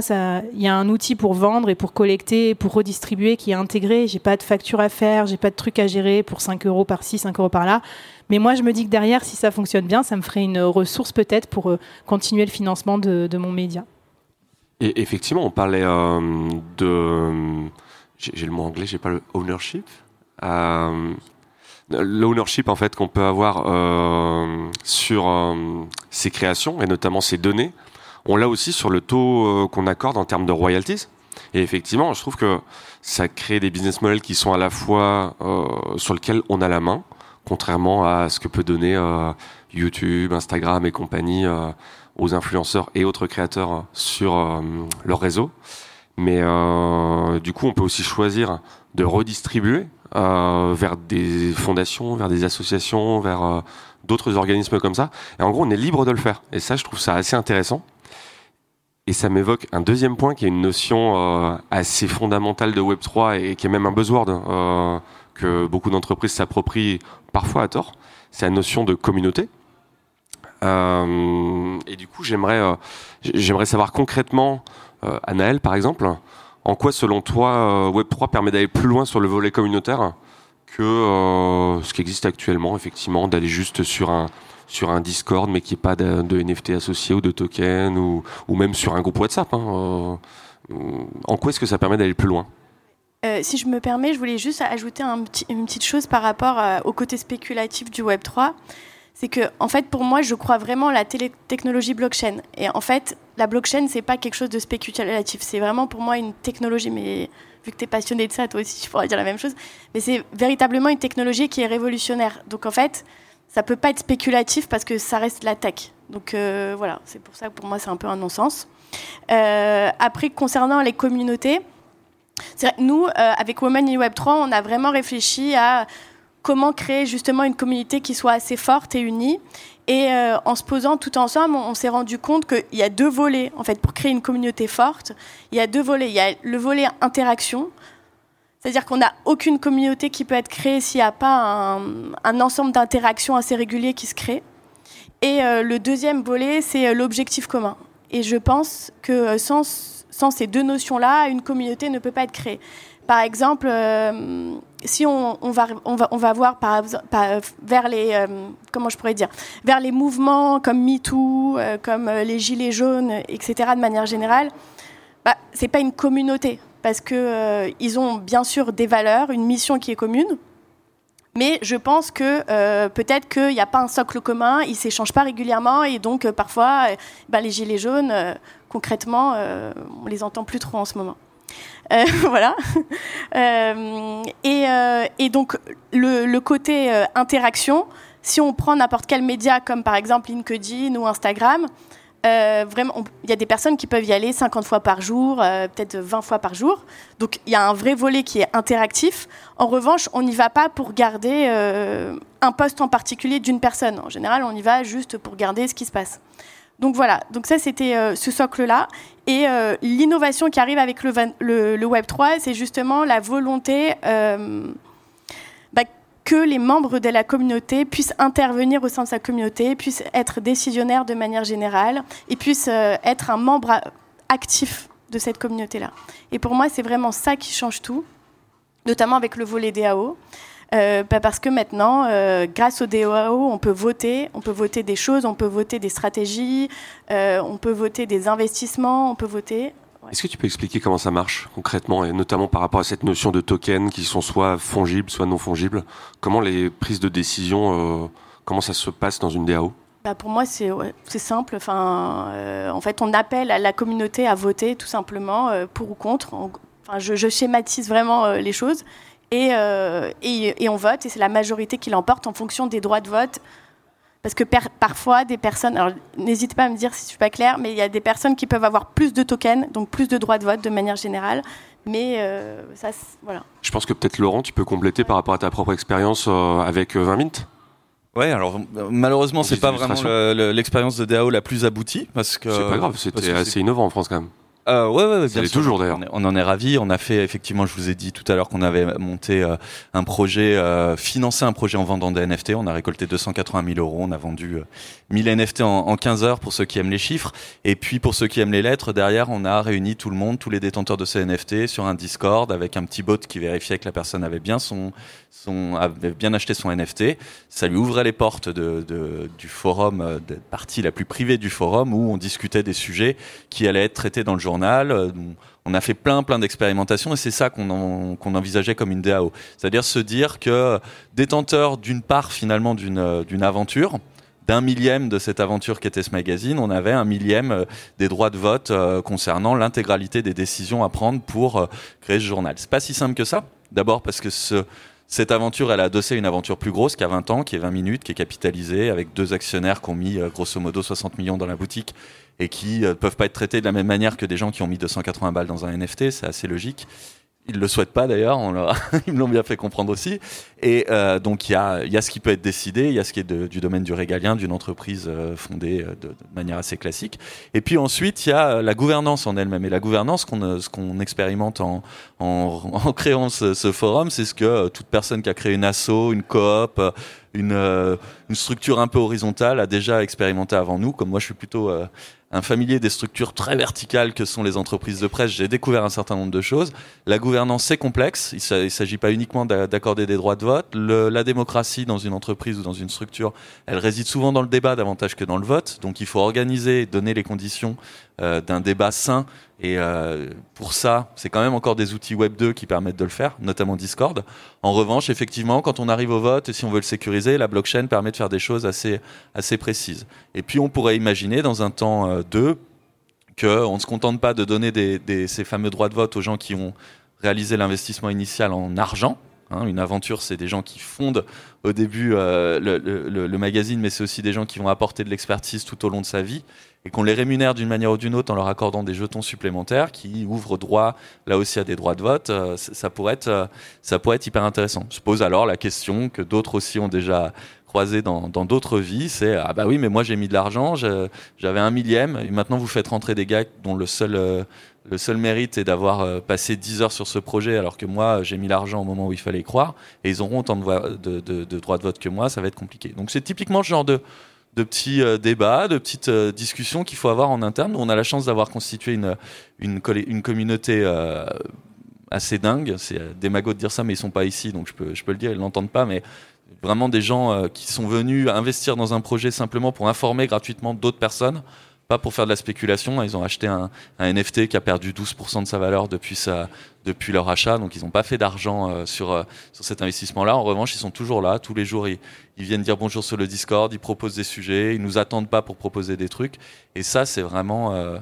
il y a un outil pour vendre et pour collecter, pour redistribuer qui est intégré. J'ai pas de facture à faire, j'ai pas de truc à gérer pour 5 euros par-ci, 5 euros par-là. Mais moi, je me dis que derrière, si ça fonctionne bien, ça me ferait une ressource peut-être pour euh, continuer le financement de, mon média. Et effectivement, on parlait euh, de. J'ai le mot anglais, j'ai pas le ownership. Euh, L'ownership en fait qu'on peut avoir euh, sur ces créations et notamment ces données, on l'a aussi sur le taux qu'on accorde en termes de royalties. Et effectivement, je trouve que ça crée des business models qui sont à la fois sur lesquels on a la main, contrairement à ce que peut donner euh, YouTube, Instagram et compagnie euh, aux influenceurs et autres créateurs sur euh, leur réseau. Mais du coup, on peut aussi choisir de redistribuer vers des fondations, vers des associations, vers d'autres organismes comme ça. Et en gros, on est libre de le faire. Et ça, je trouve ça assez intéressant. Et ça m'évoque un deuxième point qui est une notion assez fondamentale de Web3 et qui est même un buzzword que beaucoup d'entreprises s'approprient parfois à tort, c'est la notion de communauté. Euh, et du coup, j'aimerais, euh, j'aimerais savoir concrètement, euh, Anaël par exemple, en quoi selon toi Web3 permet d'aller plus loin sur le volet communautaire que ce qui existe actuellement, effectivement, d'aller juste sur un, sur un Discord mais qui n'y ait pas de, NFT associé ou de token ou, même sur un groupe WhatsApp. Hein, en quoi est-ce que ça permet d'aller plus loin? Si je me permets, je voulais juste ajouter une petite chose par rapport au côté spéculatif du Web 3. C'est que, en fait, pour moi, je crois vraiment à la technologie blockchain. Et en fait, la blockchain, c'est pas quelque chose de spéculatif. C'est vraiment pour moi une technologie. Mais vu que tu es passionné de ça, toi aussi, tu pourrais dire la même chose. Mais c'est véritablement une technologie qui est révolutionnaire. Donc, en fait, ça peut pas être spéculatif parce que ça reste la tech. Donc, euh, voilà, c'est pour ça que pour moi, c'est un peu un non-sens. après, concernant les communautés, nous, euh, avec Women in Web 3, on a vraiment réfléchi à comment créer justement une communauté qui soit assez forte et unie. Et euh, en se posant tout ensemble, on, s'est rendu compte qu'il y a deux volets, en fait, pour créer une communauté forte. Il y a deux volets. Il y a le volet interaction, c'est-à-dire qu'on n'a aucune communauté qui peut être créée s'il n'y a pas un, ensemble d'interactions assez réguliers qui se créent. Et euh, le deuxième volet, c'est l'objectif commun. Et je pense que sans sans ces deux notions-là, une communauté ne peut pas être créée. Par exemple, euh, si on, va, voir par, vers les euh, comment je pourrais dire vers les mouvements comme MeToo, euh, comme les Gilets jaunes, etc. De manière générale, bah, c'est pas une communauté parce que ils ont bien sûr des valeurs, une mission qui est commune. Mais je pense que peut-être qu'il n'y a pas un socle commun, ils s'échangent pas régulièrement et donc parfois, bah, les gilets jaunes, concrètement, euh, on les entend plus trop en ce moment. Euh, voilà. Euh, et, donc, le, côté interaction, si on prend n'importe quel média, comme par exemple LinkedIn ou Instagram, il y a des personnes qui peuvent y aller 50 fois par jour, peut-être 20 fois par jour. Donc, il y a un vrai volet qui est interactif. En revanche, on n'y va pas pour garder un poste en particulier d'une personne. En général, on y va juste pour garder ce qui se passe. Donc voilà, donc ça c'était euh, ce socle-là. Et euh, l'innovation qui arrive avec le, Web 3, c'est justement la volonté, euh, bah, que les membres de la communauté puissent intervenir au sein de sa communauté, puissent être décisionnaires de manière générale et puissent être un membre actif de cette communauté-là. Et pour moi, c'est vraiment ça qui change tout, notamment avec le volet DAO. Euh, bah, parce que maintenant, euh, grâce au DAO, on peut voter, on peut voter des choses, on peut voter des stratégies, on peut voter des investissements, on peut voter. Est-ce que tu peux expliquer comment ça marche concrètement, et notamment par rapport à cette notion de tokens qui sont soit fongibles, soit non fongibles? Comment les prises de décision, euh, comment ça se passe dans une DAO bah pour moi, c'est simple. Enfin, euh, en fait, on appelle à la communauté à voter tout simplement euh, pour ou contre. enfin, je, schématise vraiment les choses. Et, et, et, on vote, et c'est la majorité qui l'emporte en fonction des droits de vote parce que parfois, des personnes, alors n'hésitez pas à me dire si je suis pas claire, mais il y a des personnes qui peuvent avoir plus de tokens, donc plus de droits de vote de manière générale. Mais euh, ça, voilà. Je pense que peut-être Laurent, tu peux compléter par rapport à ta propre expérience euh, avec 20 euh, Mint Ouais, alors malheureusement, c'est pas vraiment l'expérience de DAO la plus aboutie parce que. C'est pas grave, c'était assez innovant en France quand même. Euh, ouais, ouais, bien toujours d'ailleurs. On, en est ravi. On a fait effectivement, je vous ai dit tout à l'heure qu'on avait monté euh, un projet, euh, financé un projet en vendant des NFT. On a récolté 280 000 euros. On a vendu 1000 euh, NFT en, en, 15 heures pour ceux qui aiment les chiffres. Et puis pour ceux qui aiment les lettres, derrière, on a réuni tout le monde, tous les détenteurs de ces NFT sur un Discord avec un petit bot qui vérifiait que la personne avait bien son, son avait bien acheté son NFT. Ça lui ouvrait les portes de, de du forum, de partie la plus privée du forum où on discutait des sujets qui allaient être traités dans le journal euh, on a fait plein plein d'expérimentations et c'est ça qu'on envisageait comme une DAO. C'est-à-dire se dire que détenteur d'une part finalement d'une euh, aventure, d'un millième de cette aventure qui était ce magazine, on avait un millième euh, des droits de vote concernant l'intégralité des décisions à prendre pour créer ce journal. C'est pas si simple que ça. D'abord parce que cette aventure, elle a adossé une aventure plus grosse qui a 20 ans, qui est 20 minutes, qui est capitalisée, avec deux actionnaires qui ont mis grosso modo 60 millions dans la boutique et qui ne euh, peuvent pas être traités de la même manière que des gens qui ont mis 280 balles dans un NFT, c'est assez logique. Ils le souhaitent pas d'ailleurs, ils me l'ont bien fait comprendre aussi. Et euh, donc il y a, ce qui peut être décidé, il y a ce qui est du domaine du régalien, d'une entreprise euh, fondée euh, de, manière assez classique. Et puis ensuite il y a la gouvernance en elle-même. Et la gouvernance qu'on ce qu'on expérimente en, créant ce, forum, c'est ce que toute personne qui a créé une asso, une coop, une structure un peu horizontale a déjà expérimenté avant nous. Comme moi je suis plutôt un familier des structures très verticales que sont les entreprises de presse, j'ai découvert un certain nombre de choses. La gouvernance, c'est complexe. Il ne s'agit pas uniquement d'accorder des droits de vote. la démocratie dans une entreprise ou dans une structure, elle réside souvent dans le débat davantage que dans le vote. Donc il faut organiser, donner les conditions d'un débat sain. Et euh, pour ça, c'est quand même encore des outils Web 2 qui permettent de le faire, notamment Discord. En revanche, effectivement, quand on arrive au vote, et si on veut le sécuriser, la blockchain permet de faire des choses assez, assez précises. Et puis on pourrait imaginer dans un temps 2 euh, qu'on ne se contente pas de donner ces fameux droits de vote aux gens qui ont réalisé l'investissement initial en argent, Hein, une aventure, c'est des gens qui fondent au début euh, le, magazine, mais c'est aussi des gens qui vont apporter de l'expertise tout au long de sa vie et qu'on les rémunère d'une manière ou d'une autre en leur accordant des jetons supplémentaires qui ouvrent droit là aussi à des droits de vote. Euh, ça, pourrait être, euh, ça pourrait être hyper intéressant. Je pose alors la question que d'autres aussi ont déjà croisé dans d'autres vies, c'est ah bah oui mais moi j'ai mis de l'argent, j'avais un millième, et maintenant vous faites rentrer des gars dont le seul le seul mérite est d'avoir euh, passé 10 heures sur ce projet, alors que moi, j'ai mis l'argent au moment où il fallait croire, et ils auront autant de, de, droits de vote que moi, ça va être compliqué. Donc c'est typiquement ce genre de, de petits euh, débats, de petites euh, discussions qu'il faut avoir en interne. On a la chance d'avoir constitué une, une, communauté assez dingue. C'est démago de dire ça, mais ils sont pas ici, donc je peux, je peux le dire, ils l'entendent pas, mais vraiment des gens qui sont venus investir dans un projet simplement pour informer gratuitement d'autres personnes pas pour faire de la spéculation. Ils ont acheté un, NFT qui a perdu 12% de sa valeur depuis, sa, depuis leur achat, donc ils n'ont pas fait d'argent euh, sur, euh, sur cet investissement-là. En revanche, ils sont toujours là. Tous les jours, ils, ils, viennent dire bonjour sur le Discord, ils proposent des sujets, ils nous attendent pas pour proposer des trucs. Et ça, c'est vraiment, euh,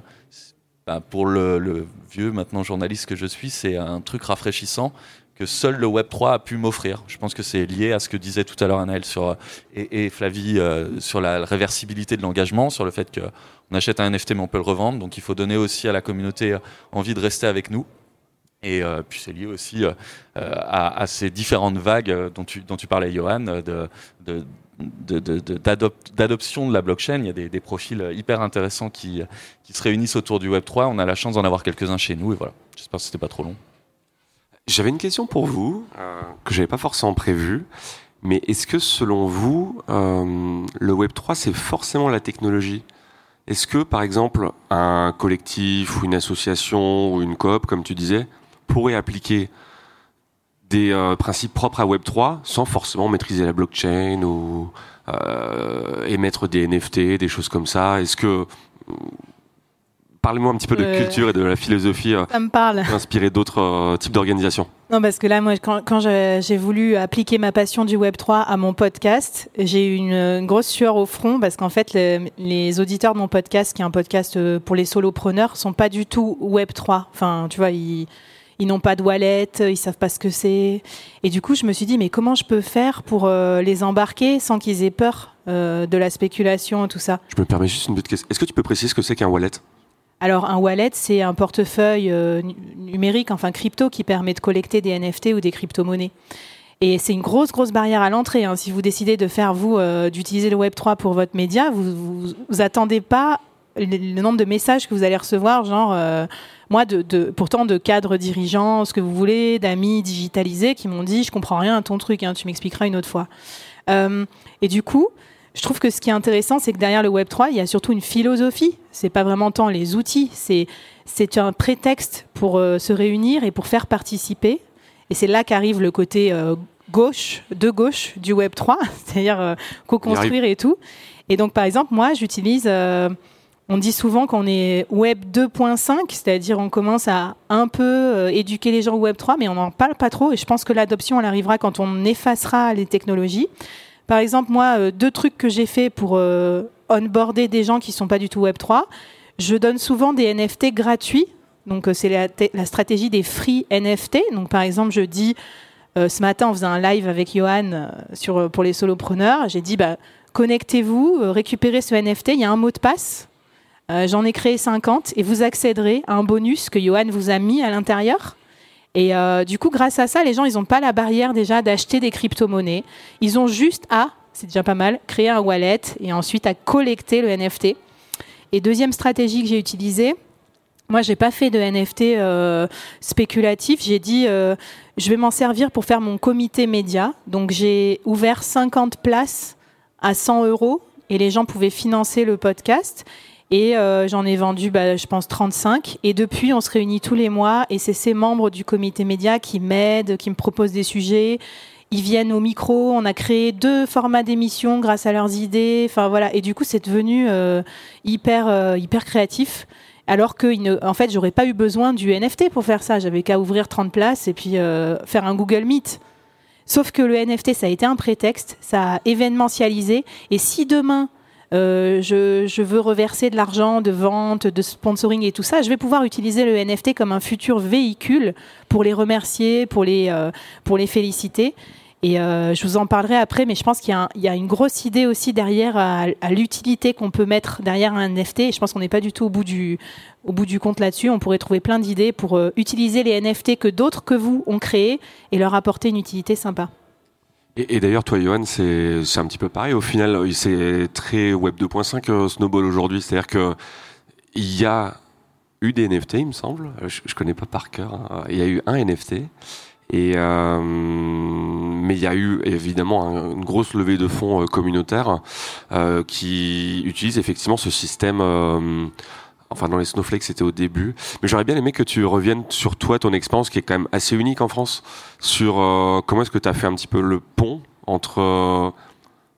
bah, pour le, vieux maintenant journaliste que je suis, c'est un truc rafraîchissant que seul le Web 3 a pu m'offrir. Je pense que c'est lié à ce que disait tout à l'heure Anaël sur, et, et Flavie sur la réversibilité de l'engagement, sur le fait que on achète un NFT mais on peut le revendre, donc il faut donner aussi à la communauté envie de rester avec nous. Et euh, puis c'est lié aussi euh, à, ces différentes vagues dont tu, dont tu parlais, Johan, d'adoption de, la blockchain. Il y a des, profils hyper intéressants qui, se réunissent autour du Web3. On a la chance d'en avoir quelques-uns chez nous. Et voilà, j'espère que c'était pas trop long. J'avais une question pour vous, que j'avais pas forcément prévue. Mais est-ce que selon vous, le Web 3, c'est forcément la technologie? Est-ce que, par exemple, un collectif ou une association ou une coop, comme tu disais, pourrait appliquer des euh, principes propres à Web3 sans forcément maîtriser la blockchain ou euh, émettre des NFT, des choses comme ça Est-ce que Parlez-moi un petit peu de culture et de la philosophie euh, ça me parle. inspirée d'autres types d'organisations. Non, parce que là, moi, quand, j'ai voulu appliquer ma passion du Web3 à mon podcast, j'ai eu une, grosse sueur au front parce qu'en fait, les auditeurs de mon podcast, qui est un podcast pour les solopreneurs, sont pas du tout Web3. Enfin, tu vois, ils ils n'ont pas de wallet, ils savent pas ce que c'est. Et du coup, je me suis dit, mais comment je peux faire pour euh, les embarquer sans qu'ils aient peur euh, de la spéculation, tout ça? Je me permets juste une petite question. Est-ce que tu peux préciser ce que c'est qu'un wallet? Alors un wallet, c'est un portefeuille euh, numérique, enfin crypto, qui permet de collecter des NFT ou des crypto-monnaies. Et c'est une grosse, grosse barrière à l'entrée. Hein. Si vous décidez de faire, vous, d'utiliser le Web3 pour votre média, vous, vous, attendez pas le, nombre de messages que vous allez recevoir, genre moi, de, pourtant de cadres dirigeants, ce que vous voulez, d'amis digitalisés qui m'ont dit, je comprends rien à ton truc, hein, tu m'expliqueras une autre fois. Euh, et du coup, je trouve que ce qui est intéressant, c'est que derrière le Web 3, il y a surtout une philosophie. C'est pas vraiment tant les outils, c'est c'est un prétexte pour euh, se réunir et pour faire participer. Et c'est là qu'arrive le côté euh, gauche, de gauche du Web 3, c'est-à-dire co-construire et tout. Et donc, par exemple, moi, j'utilise on dit souvent qu'on est Web 2.5, c'est-à-dire on commence à un peu euh, éduquer les gens au Web 3, mais on n'en parle pas trop. Et je pense que l'adoption, elle arrivera quand on effacera les technologies. Par exemple, moi, euh, deux trucs que j'ai fait pour euh, onboarder des gens qui ne sont pas du tout Web 3. Je donne souvent des NFT gratuits. Donc, c'est la, stratégie des free NFT. Donc, par exemple, je dis, ce matin, on faisait un live avec Johan sur, pour les solopreneurs. J'ai dit, bah, connectez-vous, récupérez ce NFT. Il y a un mot de passe euh, j'en ai créé 50 et vous accéderez à un bonus que Johan vous a mis à l'intérieur. Et euh, du coup, grâce à ça, les gens, ils n'ont pas la barrière déjà d'acheter des crypto-monnaies. Ils ont juste à, c'est déjà pas mal, créer un wallet et ensuite à collecter le NFT. Et deuxième stratégie que j'ai utilisée, moi, j'ai pas fait de NFT euh, spéculatif. J'ai dit, je vais m'en servir pour faire mon comité média. Donc, j'ai ouvert 50 places à 100 euros et les gens pouvaient financer le podcast. Et euh, j'en ai vendu, bah, je pense, 35. Et depuis, on se réunit tous les mois et c'est ces membres du comité média qui m'aident, qui me proposent des sujets. Ils viennent au micro. On a créé deux formats d'émissions grâce à leurs idées. Enfin voilà. Et du coup, c'est devenu euh, hyper, euh, hyper créatif. Alors que, en fait, j'aurais pas eu besoin du NFT pour faire ça. J'avais qu'à ouvrir 30 places et puis faire un Google Meet. Sauf que le NFT, ça a été un prétexte, ça a événementialisé. Et si demain, euh, je, veux reverser de l'argent de vente, de sponsoring et tout ça, je vais pouvoir utiliser le NFT comme un futur véhicule pour les remercier, pour les, euh, pour les féliciter. Et euh, je vous en parlerai après, mais je pense qu'il y, a une grosse idée aussi derrière à, l'utilité qu'on peut mettre derrière un NFT. Et je pense qu'on n'est pas du tout au bout du, au bout du compte là-dessus. On pourrait trouver plein d'idées pour utiliser les NFT que d'autres que vous ont créés et leur apporter une utilité sympa. Et, d'ailleurs, toi, Johan, c'est un petit peu pareil. Au final, c'est très Web 2.5 euh, Snowball aujourd'hui. C'est-à-dire que il y a eu des NFT, il me semble. Je, je connais pas par cœur. Hein. Il y a eu un NFT. Et euh, mais il y a eu évidemment une grosse levée de fonds euh, communautaire euh, qui utilise effectivement ce système euh, Enfin, dans les Snowflakes, c'était au début. Mais j'aurais bien aimé que tu reviennes sur toi, ton expérience qui est quand même assez unique en France, sur euh, comment est-ce que tu as fait un petit peu le pont entre euh,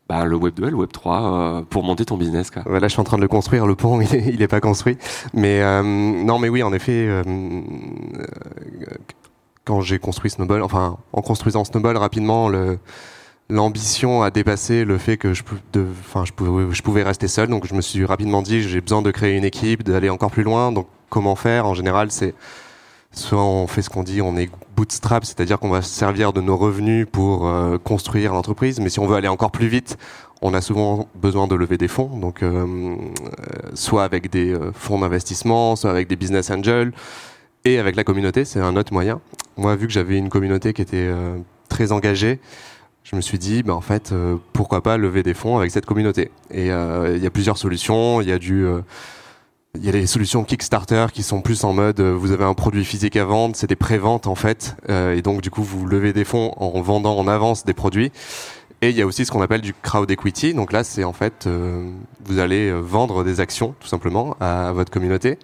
bah, le Web 2 et le Web 3 euh, pour monter ton business. Là, je suis en train de le construire. Le pont, il n'est pas construit. Mais non, mais oui, en effet, quand j'ai construit Snowball, enfin, en construisant Snowball rapidement, le l'ambition a dépassé le fait que je, pouvais, rester seul. Donc je me suis rapidement dit j'ai besoin de créer une équipe, d'aller encore plus loin. Donc comment faire? En général, c'est soit on fait ce qu'on dit, on est bootstrap, c'est-à-dire qu'on va se servir de nos revenus pour euh, construire l'entreprise. Mais si on veut aller encore plus vite, on a souvent besoin de lever des fonds. Donc euh, euh soit avec des fonds d'investissement, soit avec des business angels. Et avec la communauté, c'est un autre moyen. Moi, vu que j'avais une communauté qui était très engagée, je me suis dit, bah, en fait, euh, pourquoi pas lever des fonds avec cette communauté Et euh, il y a plusieurs solutions. Il y a du, euh, il y a les solutions Kickstarter qui sont plus en mode, vous avez un produit physique à vendre, c'est des préventes en fait, et donc du coup vous levez des fonds en vendant en avance des produits. Et il y a aussi ce qu'on appelle du crowd equity. Donc là, c'est en fait, euh, vous allez euh, vendre des actions, tout simplement, à votre communauté.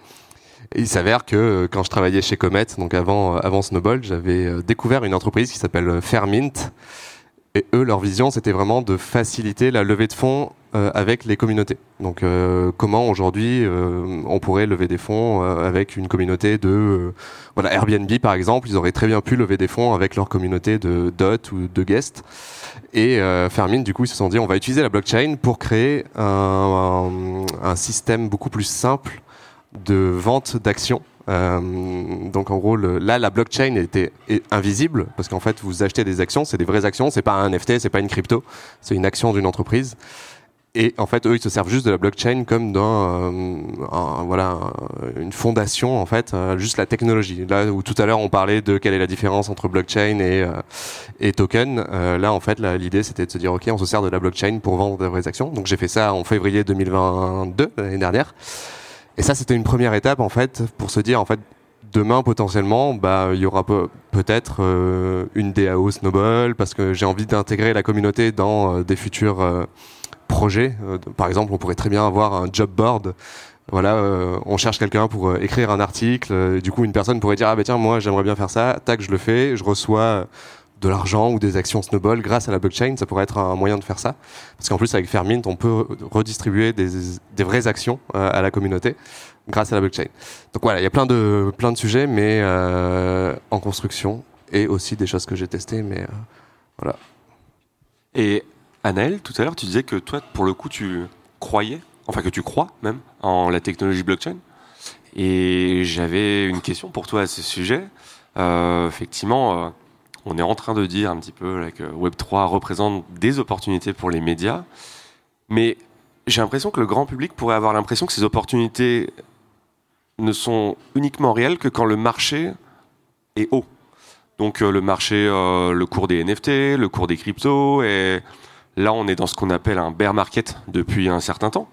Et il s'avère que euh, quand je travaillais chez Comet, donc avant, avant Snowball, j'avais découvert une entreprise qui s'appelle Fairmint. Et eux, leur vision, c'était vraiment de faciliter la levée de fonds avec les communautés. Donc, comment aujourd'hui on pourrait lever des fonds avec une communauté de voilà Airbnb par exemple, ils auraient très bien pu lever des fonds avec leur communauté de dot ou de guest. Et euh, Fermine, du coup, ils se sont dit, on va utiliser la blockchain pour créer un, système beaucoup plus simple de vente d'actions. Euh, donc en gros, là, la blockchain était invisible parce qu'en fait, vous achetez des actions, c'est des vraies actions, c'est pas un NFT, c'est pas une crypto, c'est une action d'une entreprise. Et en fait, eux, ils se servent juste de la blockchain comme dans euh, voilà une fondation en fait, euh, juste la technologie. Là où tout à l'heure on parlait de quelle est la différence entre blockchain et et token, là en fait l'idée c'était de se dire ok, on se sert de la blockchain pour vendre des vraies actions. Donc j'ai fait ça en février 2022 l'année dernière. Et ça c'était une première étape en fait pour se dire en fait demain potentiellement bah il y aura peut-être une DAO Snowball parce que j'ai envie d'intégrer la communauté dans des futurs. Euh, par exemple, on pourrait très bien avoir un job board. Voilà, euh, on cherche quelqu'un pour euh, écrire un article. du coup, une personne pourrait dire ah ben tiens moi j'aimerais bien faire ça. Tac, je le fais, je reçois de l'argent ou des actions Snowball grâce à la blockchain. Ça pourrait être un moyen de faire ça. Parce qu'en plus, avec Fairmint, on peut redistribuer des, vraies actions à la communauté grâce à la blockchain. Donc voilà, il y a plein de, plein de sujets, mais en construction et aussi des choses que j'ai testées. Mais voilà. Et Anaël, tout à l'heure, tu disais que toi, pour le coup, tu croyais, enfin que tu crois même, en la technologie blockchain. Et j'avais une question pour toi à ce sujet. Euh, effectivement, euh, on est en train de dire un petit peu que Web3 représente des opportunités pour les médias, mais j'ai l'impression que le grand public pourrait avoir l'impression que ces opportunités ne sont uniquement réelles que quand le marché est haut. Donc euh, le marché, le cours des NFT, le cours des cryptos, et Là, on est dans ce qu'on appelle un bear market depuis un certain temps.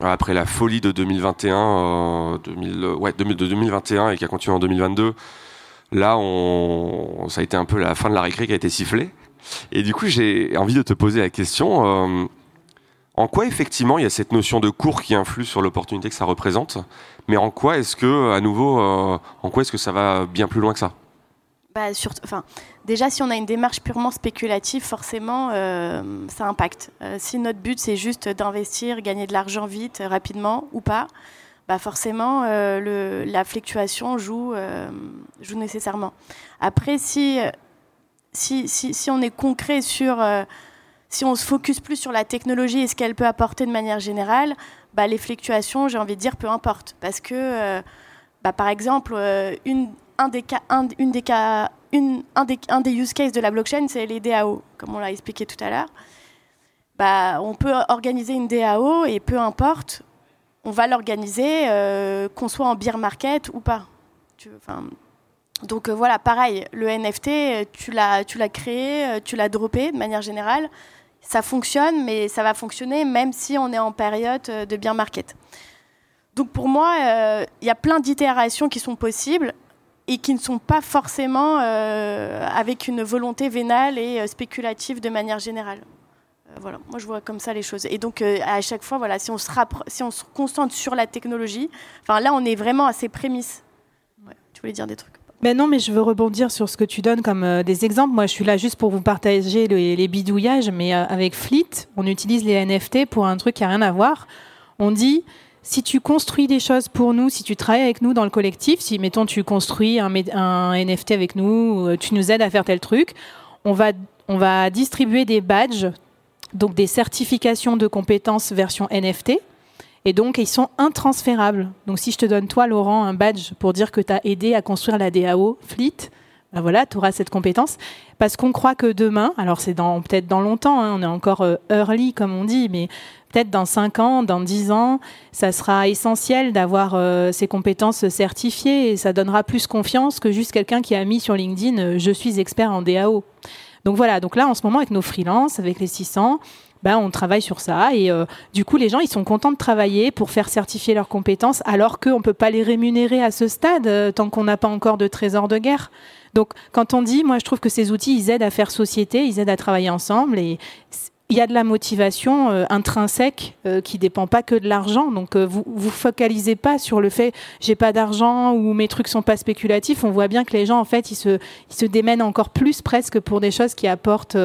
Après la folie de 2021, 2000, euh, ouais, de 2021 et qui a continué en 2022, là, on, ça a été un peu la fin de la récré qui a été sifflée. Et du coup, j'ai envie de te poser la question euh, en quoi effectivement il y a cette notion de cours qui influe sur l'opportunité que ça représente, mais en quoi est-ce que, à nouveau, euh, en quoi est-ce que ça va bien plus loin que ça? Bah, sur, déjà, si on a une démarche purement spéculative, forcément, euh, ça impacte. Si notre but, c'est juste d'investir, gagner de l'argent vite, rapidement ou pas, bah forcément, le, la fluctuation joue, joue nécessairement. Après, si, si, on est concret sur... si on se focus plus sur la technologie et ce qu'elle peut apporter de manière générale, bah, les fluctuations, j'ai envie de dire, peu importe. Parce que, bah, par exemple, un des use cases de la blockchain, c'est les DAO, comme on l'a expliqué tout à l'heure. On peut organiser une DAO et peu importe, on va l'organiser, euh, qu'on soit en beer market ou pas. Donc euh, voilà, pareil, le NFT, tu l'as, tu l'as créé, euh, tu l'as droppé de manière générale. Ça fonctionne, mais ça va fonctionner même si on est en période de beer market. Donc pour moi, il y a plein d'itérations qui sont possibles et qui ne sont pas forcément euh, avec une volonté vénale et euh, spéculative de manière générale. Euh, voilà, moi je vois comme ça les choses. Et donc à chaque fois, voilà, si on se si on se concentre sur la technologie, enfin là on est vraiment à ses prémices. tu voulais dire des trucs ben non, mais je veux rebondir sur ce que tu donnes comme des exemples. Moi, je suis là juste pour vous partager les, bidouillages, mais avec Fleet, on utilise les NFT pour un truc qui n'a rien à voir. On dit, si tu construis des choses pour nous, si tu travailles avec nous dans le collectif, si mettons tu construis un, un NFT avec nous, euh, tu nous aides à faire tel truc, on va, on va distribuer des badges, donc des certifications de compétences version NFT. Et donc, ils sont intransférables. Donc, si je te donne, toi, Laurent, un badge pour dire que tu as aidé à construire la DAO Fleet, ben voilà, tu auras cette compétence. Parce qu'on croit que demain, alors c'est peut-être dans longtemps, hein, on est encore euh, early, comme on dit, mais peut-être dans 5 ans, dans 10 ans, ça sera essentiel d'avoir euh, ces compétences certifiées et ça donnera plus confiance que juste quelqu'un qui a mis sur LinkedIn euh, je suis expert en DAO. Donc voilà, donc là en ce moment avec nos freelances, avec les 600, ben, on travaille sur ça et euh, du coup les gens ils sont contents de travailler pour faire certifier leurs compétences alors qu'on ne peut pas les rémunérer à ce stade tant qu'on n'a pas encore de trésor de guerre. Donc, quand on dit, moi, je trouve que ces outils, ils aident à faire société, ils aident à travailler ensemble et il y a de la motivation euh, intrinsèque euh, qui dépend pas que de l'argent. Donc euh, vous vous focalisez pas sur le fait j'ai pas d'argent ou mes trucs sont pas spéculatifs. On voit bien que les gens en fait ils se démènent encore plus presque pour des choses qui apportent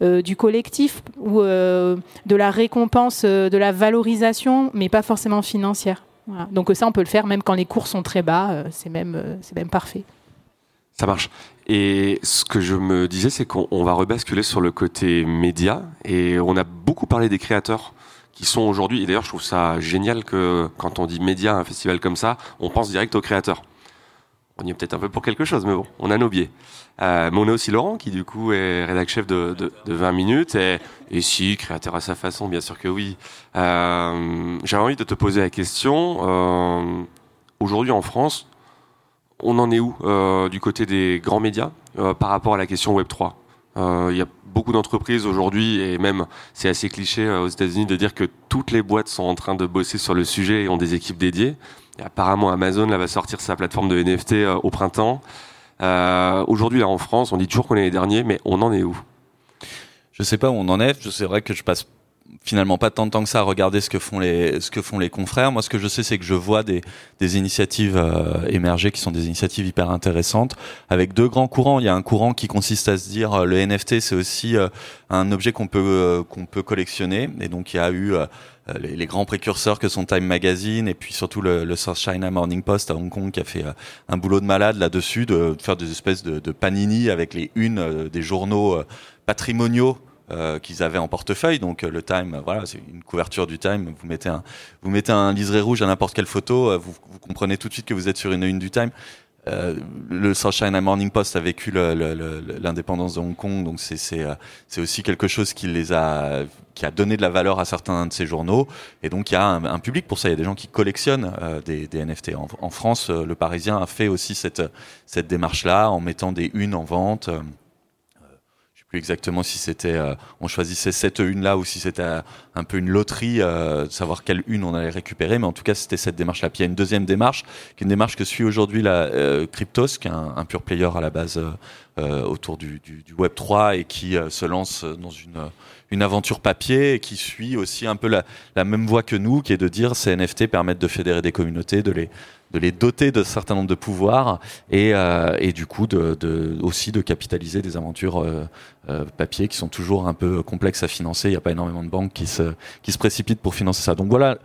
du collectif ou de la récompense, de la valorisation, mais pas forcément financière. Donc ça on peut le faire même quand les cours sont très bas. c'est même c'est même parfait. Ça marche. Et ce que je me disais, c'est qu'on va rebasculer sur le côté média. Et on a beaucoup parlé des créateurs qui sont aujourd'hui. Et d'ailleurs, je trouve ça génial que quand on dit média, un festival comme ça, on pense direct aux créateurs. On y est peut-être un peu pour quelque chose, mais bon, on a nos biais. Euh, mais on a aussi Laurent, qui du coup est rédac chef de, de, de 20 minutes. Et, et, si, créateur à sa façon, bien sûr que oui. Euh, J'avais envie de te poser la question. Euh, aujourd'hui en France, on en est où euh, du côté des grands médias euh, par rapport à la question Web 3 euh, Il y a beaucoup d'entreprises aujourd'hui, et même c'est assez cliché aux États-Unis de dire que toutes les boîtes sont en train de bosser sur le sujet et ont des équipes dédiées. Apparemment, Amazon là, va sortir sa plateforme de NFT au printemps. aujourd'hui, là en France, on dit toujours qu'on est les derniers, mais on en est où? Je sais pas où on en est. C'est vrai que je passe finalement pas tant de temps que ça à regarder ce que font les ce que font les confrères. Moi, ce que je sais, c'est que je vois des, des initiatives euh, émerger qui sont des initiatives hyper intéressantes avec deux grands courants. Il y a un courant qui consiste à se dire euh, le NFT, c'est aussi euh, un objet qu'on peut qu'on peut collectionner. Et donc, il y a eu les, les, grands précurseurs que sont Time Magazine et puis surtout le, le, South China Morning Post à Hong Kong qui a fait un boulot de malade là-dessus, de, faire des espèces de, de panini avec les unes des journaux patrimoniaux euh, qu'ils avaient en portefeuille. Donc euh, le Time, voilà, c'est une couverture du Time. Vous mettez un, vous mettez un liseré rouge à n'importe quelle photo, euh, vous, comprenez tout de suite que vous êtes sur une une du Time. Euh, le South China Morning Post a vécu l'indépendance de Hong Kong, donc c'est aussi quelque chose qui les a qui a donné de la valeur à certains de ces journaux, et donc il y a un, public pour ça. Il y a des gens qui collectionnent euh, des, NFT. En, France, le Parisien a fait aussi cette cette démarche-là en mettant des unes en vente exactement si c'était euh, on choisissait cette une là ou si c'était euh, un peu une loterie euh, de savoir quelle une on allait récupérer. Mais en tout cas c'était cette démarche là puis il y a une deuxième démarche qui est une démarche que suit aujourd'hui la Cryptos qui est un, un, pur player à la base autour du, du, du, Web 3 et qui se lance dans une une aventure papier et qui suit aussi un peu la, la même voie que nous qui est de dire ces NFT permettent de fédérer des communautés de les de les doter de certain nombre de pouvoirs et, euh, et du coup de, de, aussi de capitaliser des aventures euh, euh, papier qui sont toujours un peu complexes à financer. Il n'y a pas énormément de banques qui se, qui se précipitent pour financer ça. Donc voilà,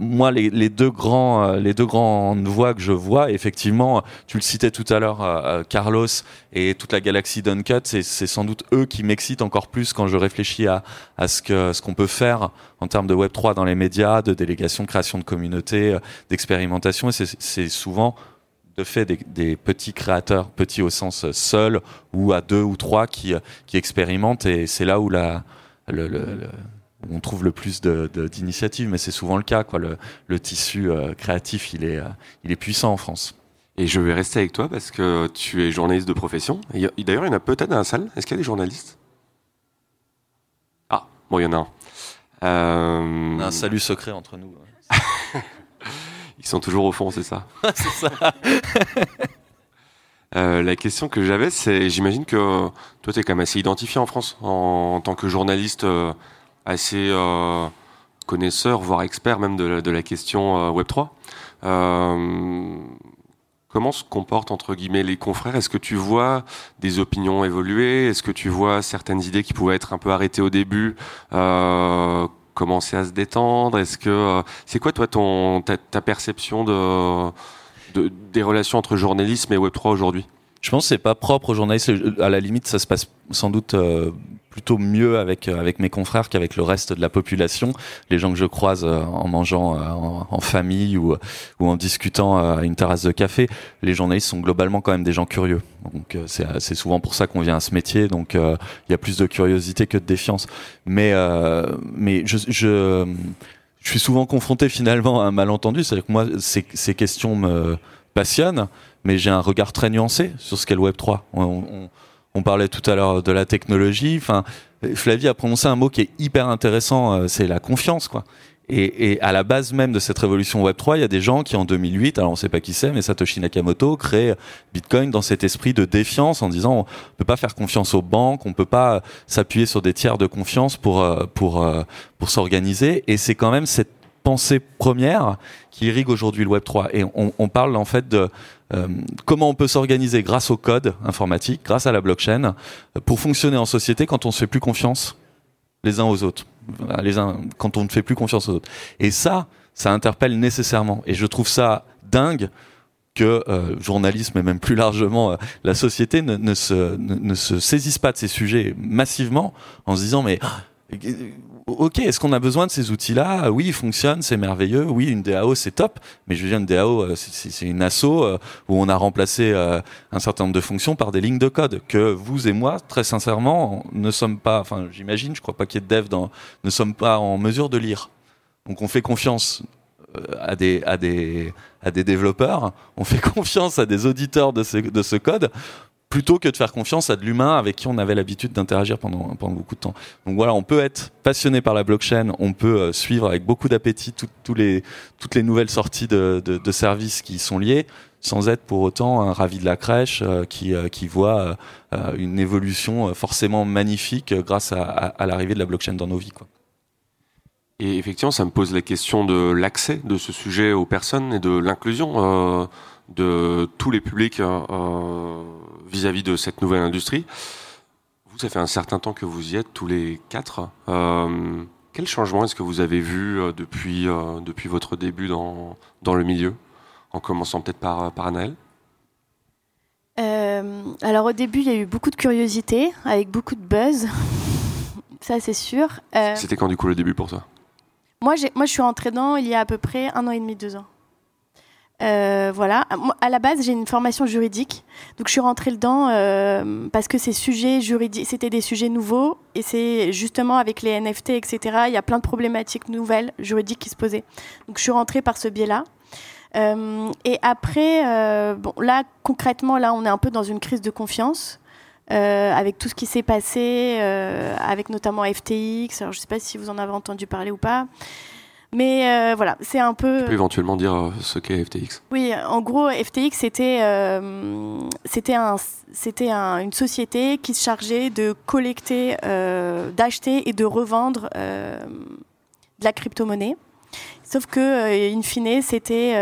moi les, les deux grands, euh, les deux grandes voies que je vois, effectivement, tu le citais tout à l'heure, euh, Carlos et toute la galaxie d'Uncut, c'est sans doute eux qui m'excitent encore plus quand je réfléchis à, à ce que ce qu'on peut faire en termes de Web 3 dans les médias, de délégation, création de communautés, d'expérimentation. Souvent de fait des, petits créateurs, petits au sens seul ou à deux ou trois qui, qui expérimentent et c'est là où la, le, on trouve le plus d'initiatives, mais c'est souvent le cas. Quoi. Le, tissu euh, créatif, il est, euh, il est puissant en France. Et je vais rester avec toi parce que tu es journaliste de profession. D'ailleurs, il y en a peut-être dans la salle. Est-ce qu'il y a des journalistes? Ah, bon, il y en a un. Euh... Un salut secret entre nous. Ils sont toujours au fond, c'est ça C'est ça. euh, la question que j'avais, c'est, j'imagine que toi, tu es quand même assez identifié en France en, en tant que journaliste euh, assez euh, connaisseur, voire expert même de, de la question euh, Web 3. Euh, comment se comportent entre guillemets les confrères? Est-ce que tu vois des opinions évoluer? Est-ce que tu vois certaines idées qui pouvaient être un peu arrêtées au début? Commencer à se détendre? Est-ce que euh, c'est quoi toi ta, ta perception de, des relations entre journalisme et Web 3 aujourd'hui? Je pense que c'est pas propre aux journalistes. À la limite, ça se passe sans doute euh, plutôt mieux avec euh, avec mes confrères qu'avec le reste de la population. Les gens que je croise euh, en mangeant euh, en, famille ou ou en discutant à une terrasse de café, les journalistes sont globalement quand même des gens curieux. Donc c'est c'est souvent pour ça qu'on vient à ce métier. Donc il y a plus de curiosité que de défiance. Mais mais je, je suis souvent confronté finalement à un malentendu, c'est-à-dire que moi ces ces questions me passionnent, mais j'ai un regard très nuancé sur ce qu'est le Web 3. On, on, on parlait tout à l'heure de la technologie. Enfin, Flavie a prononcé un mot qui est hyper intéressant, euh, c'est la confiance, quoi. Et, à la base même de cette révolution Web 3, il y a des gens qui en 2008, alors on ne sait pas qui c'est, mais Satoshi Nakamoto crée Bitcoin dans cet esprit de défiance en disant on peut pas faire confiance aux banques, on peut pas s'appuyer sur des tiers de confiance pour euh, pour euh, pour s'organiser. Et c'est quand même cette pensée première qui irrigue aujourd'hui le Web 3. Et on, on parle en fait de comment on peut s'organiser grâce au code informatique, grâce à la blockchain, pour fonctionner en société quand on se fait plus confiance les uns aux autres? Quand on ne fait plus confiance aux autres. Et ça, ça interpelle nécessairement. Et je trouve ça dingue que euh, journalisme et même plus largement euh, la société ne, ne, se, ne, se saisissent pas de ces sujets massivement en se disant mais ok, est-ce qu'on a besoin de ces outils-là? Oui, ils fonctionnent, c'est merveilleux. Oui, une DAO, c'est top. Mais je veux dire, une DAO, euh, c'est une asso euh, où on a remplacé euh, un certain nombre de fonctions par des lignes de code que vous et moi, très sincèrement, ne sommes pas, enfin, j'imagine, je crois pas qu'il y ait de dev dans, ne sommes pas en mesure de lire. Donc, on fait confiance à des, à des, à des développeurs, on fait confiance à des auditeurs de ce, de ce code plutôt que de faire confiance à de l'humain avec qui on avait l'habitude d'interagir pendant, pendant beaucoup de temps. Donc voilà, on peut être passionné par la blockchain, on peut euh, suivre avec beaucoup d'appétit tous les, toutes les nouvelles sorties de, de, services qui sont liés, sans être pour autant un ravi de la crèche euh, qui, euh, qui voit une évolution forcément magnifique grâce à, à, l'arrivée de la blockchain dans nos vies. Quoi. Et effectivement, ça me pose la question de l'accès de ce sujet aux personnes et de l'inclusion de tous les publics vis-à-vis de cette nouvelle industrie. Vous, ça fait un certain temps que vous y êtes, tous les quatre. Euh, quel changement est-ce que vous avez vu euh, depuis, euh, depuis votre début dans, dans le milieu En commençant peut-être par, par Anaël? Alors au début, il y a eu beaucoup de curiosité, avec beaucoup de buzz. ça, c'est sûr. C'était quand du coup le début pour toi? moi, moi, je suis rentrée dedans il y a à peu près un an et demi, deux ans. Euh, voilà. À la base, j'ai une formation juridique, donc je suis rentrée dedans euh, parce que ces sujets juridiques, c'était des sujets nouveaux et c'est justement avec les NFT, etc. Il y a plein de problématiques nouvelles juridiques qui se posaient. Donc je suis rentrée par ce biais-là. Euh, et après, bon, là concrètement, là, on est un peu dans une crise de confiance. avec tout ce qui s'est passé, avec notamment FTX. Alors, je ne sais pas si vous en avez entendu parler ou pas. Mais euh, voilà, c'est un peu. Tu peux éventuellement dire euh, ce qu'est FTX Oui, en gros, FTX, c'était euh, c'était un, c'était une société qui se chargeait de collecter, d'acheter et de revendre de la crypto-monnaie. Sauf que, in fine, c'était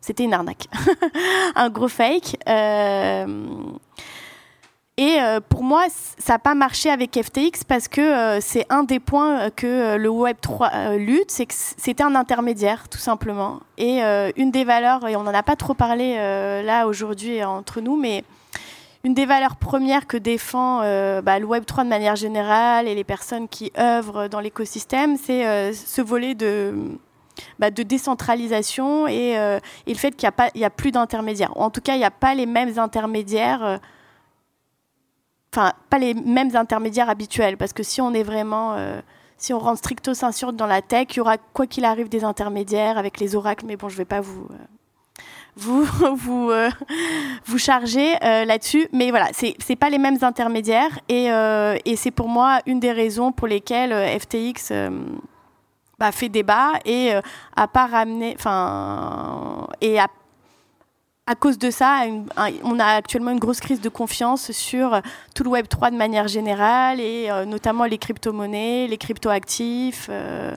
c'était une arnaque, un gros fake. Et euh, pour moi, ça n'a pas marché avec FTX parce que euh, c'est un des points que euh, le Web3 lutte, c'est que c'était un intermédiaire, tout simplement. Et une des valeurs, et on n'en a pas trop parlé là aujourd'hui entre nous, mais une des valeurs premières que défend bah, le Web3 de manière générale et les personnes qui œuvrent dans l'écosystème, c'est ce volet de, bah, décentralisation et, et le fait qu'il n'y a, a, plus d'intermédiaires. En tout cas, il n'y a pas les mêmes intermédiaires enfin pas les mêmes intermédiaires habituels, parce que si on est vraiment, euh, si on rentre stricto sensu dans la tech, il y aura quoi qu'il arrive des intermédiaires avec les oracles, mais bon, je vais pas vous euh, vous vous euh, vous charger là-dessus, mais voilà, c'est c'est pas les mêmes intermédiaires et c'est pour moi une des raisons pour lesquelles FTX bah, fait débat et a pas ramené, enfin et a à cause de ça, on a actuellement une grosse crise de confiance sur tout le Web 3 de manière générale et euh, notamment les crypto-monnaies, les crypto-actifs euh,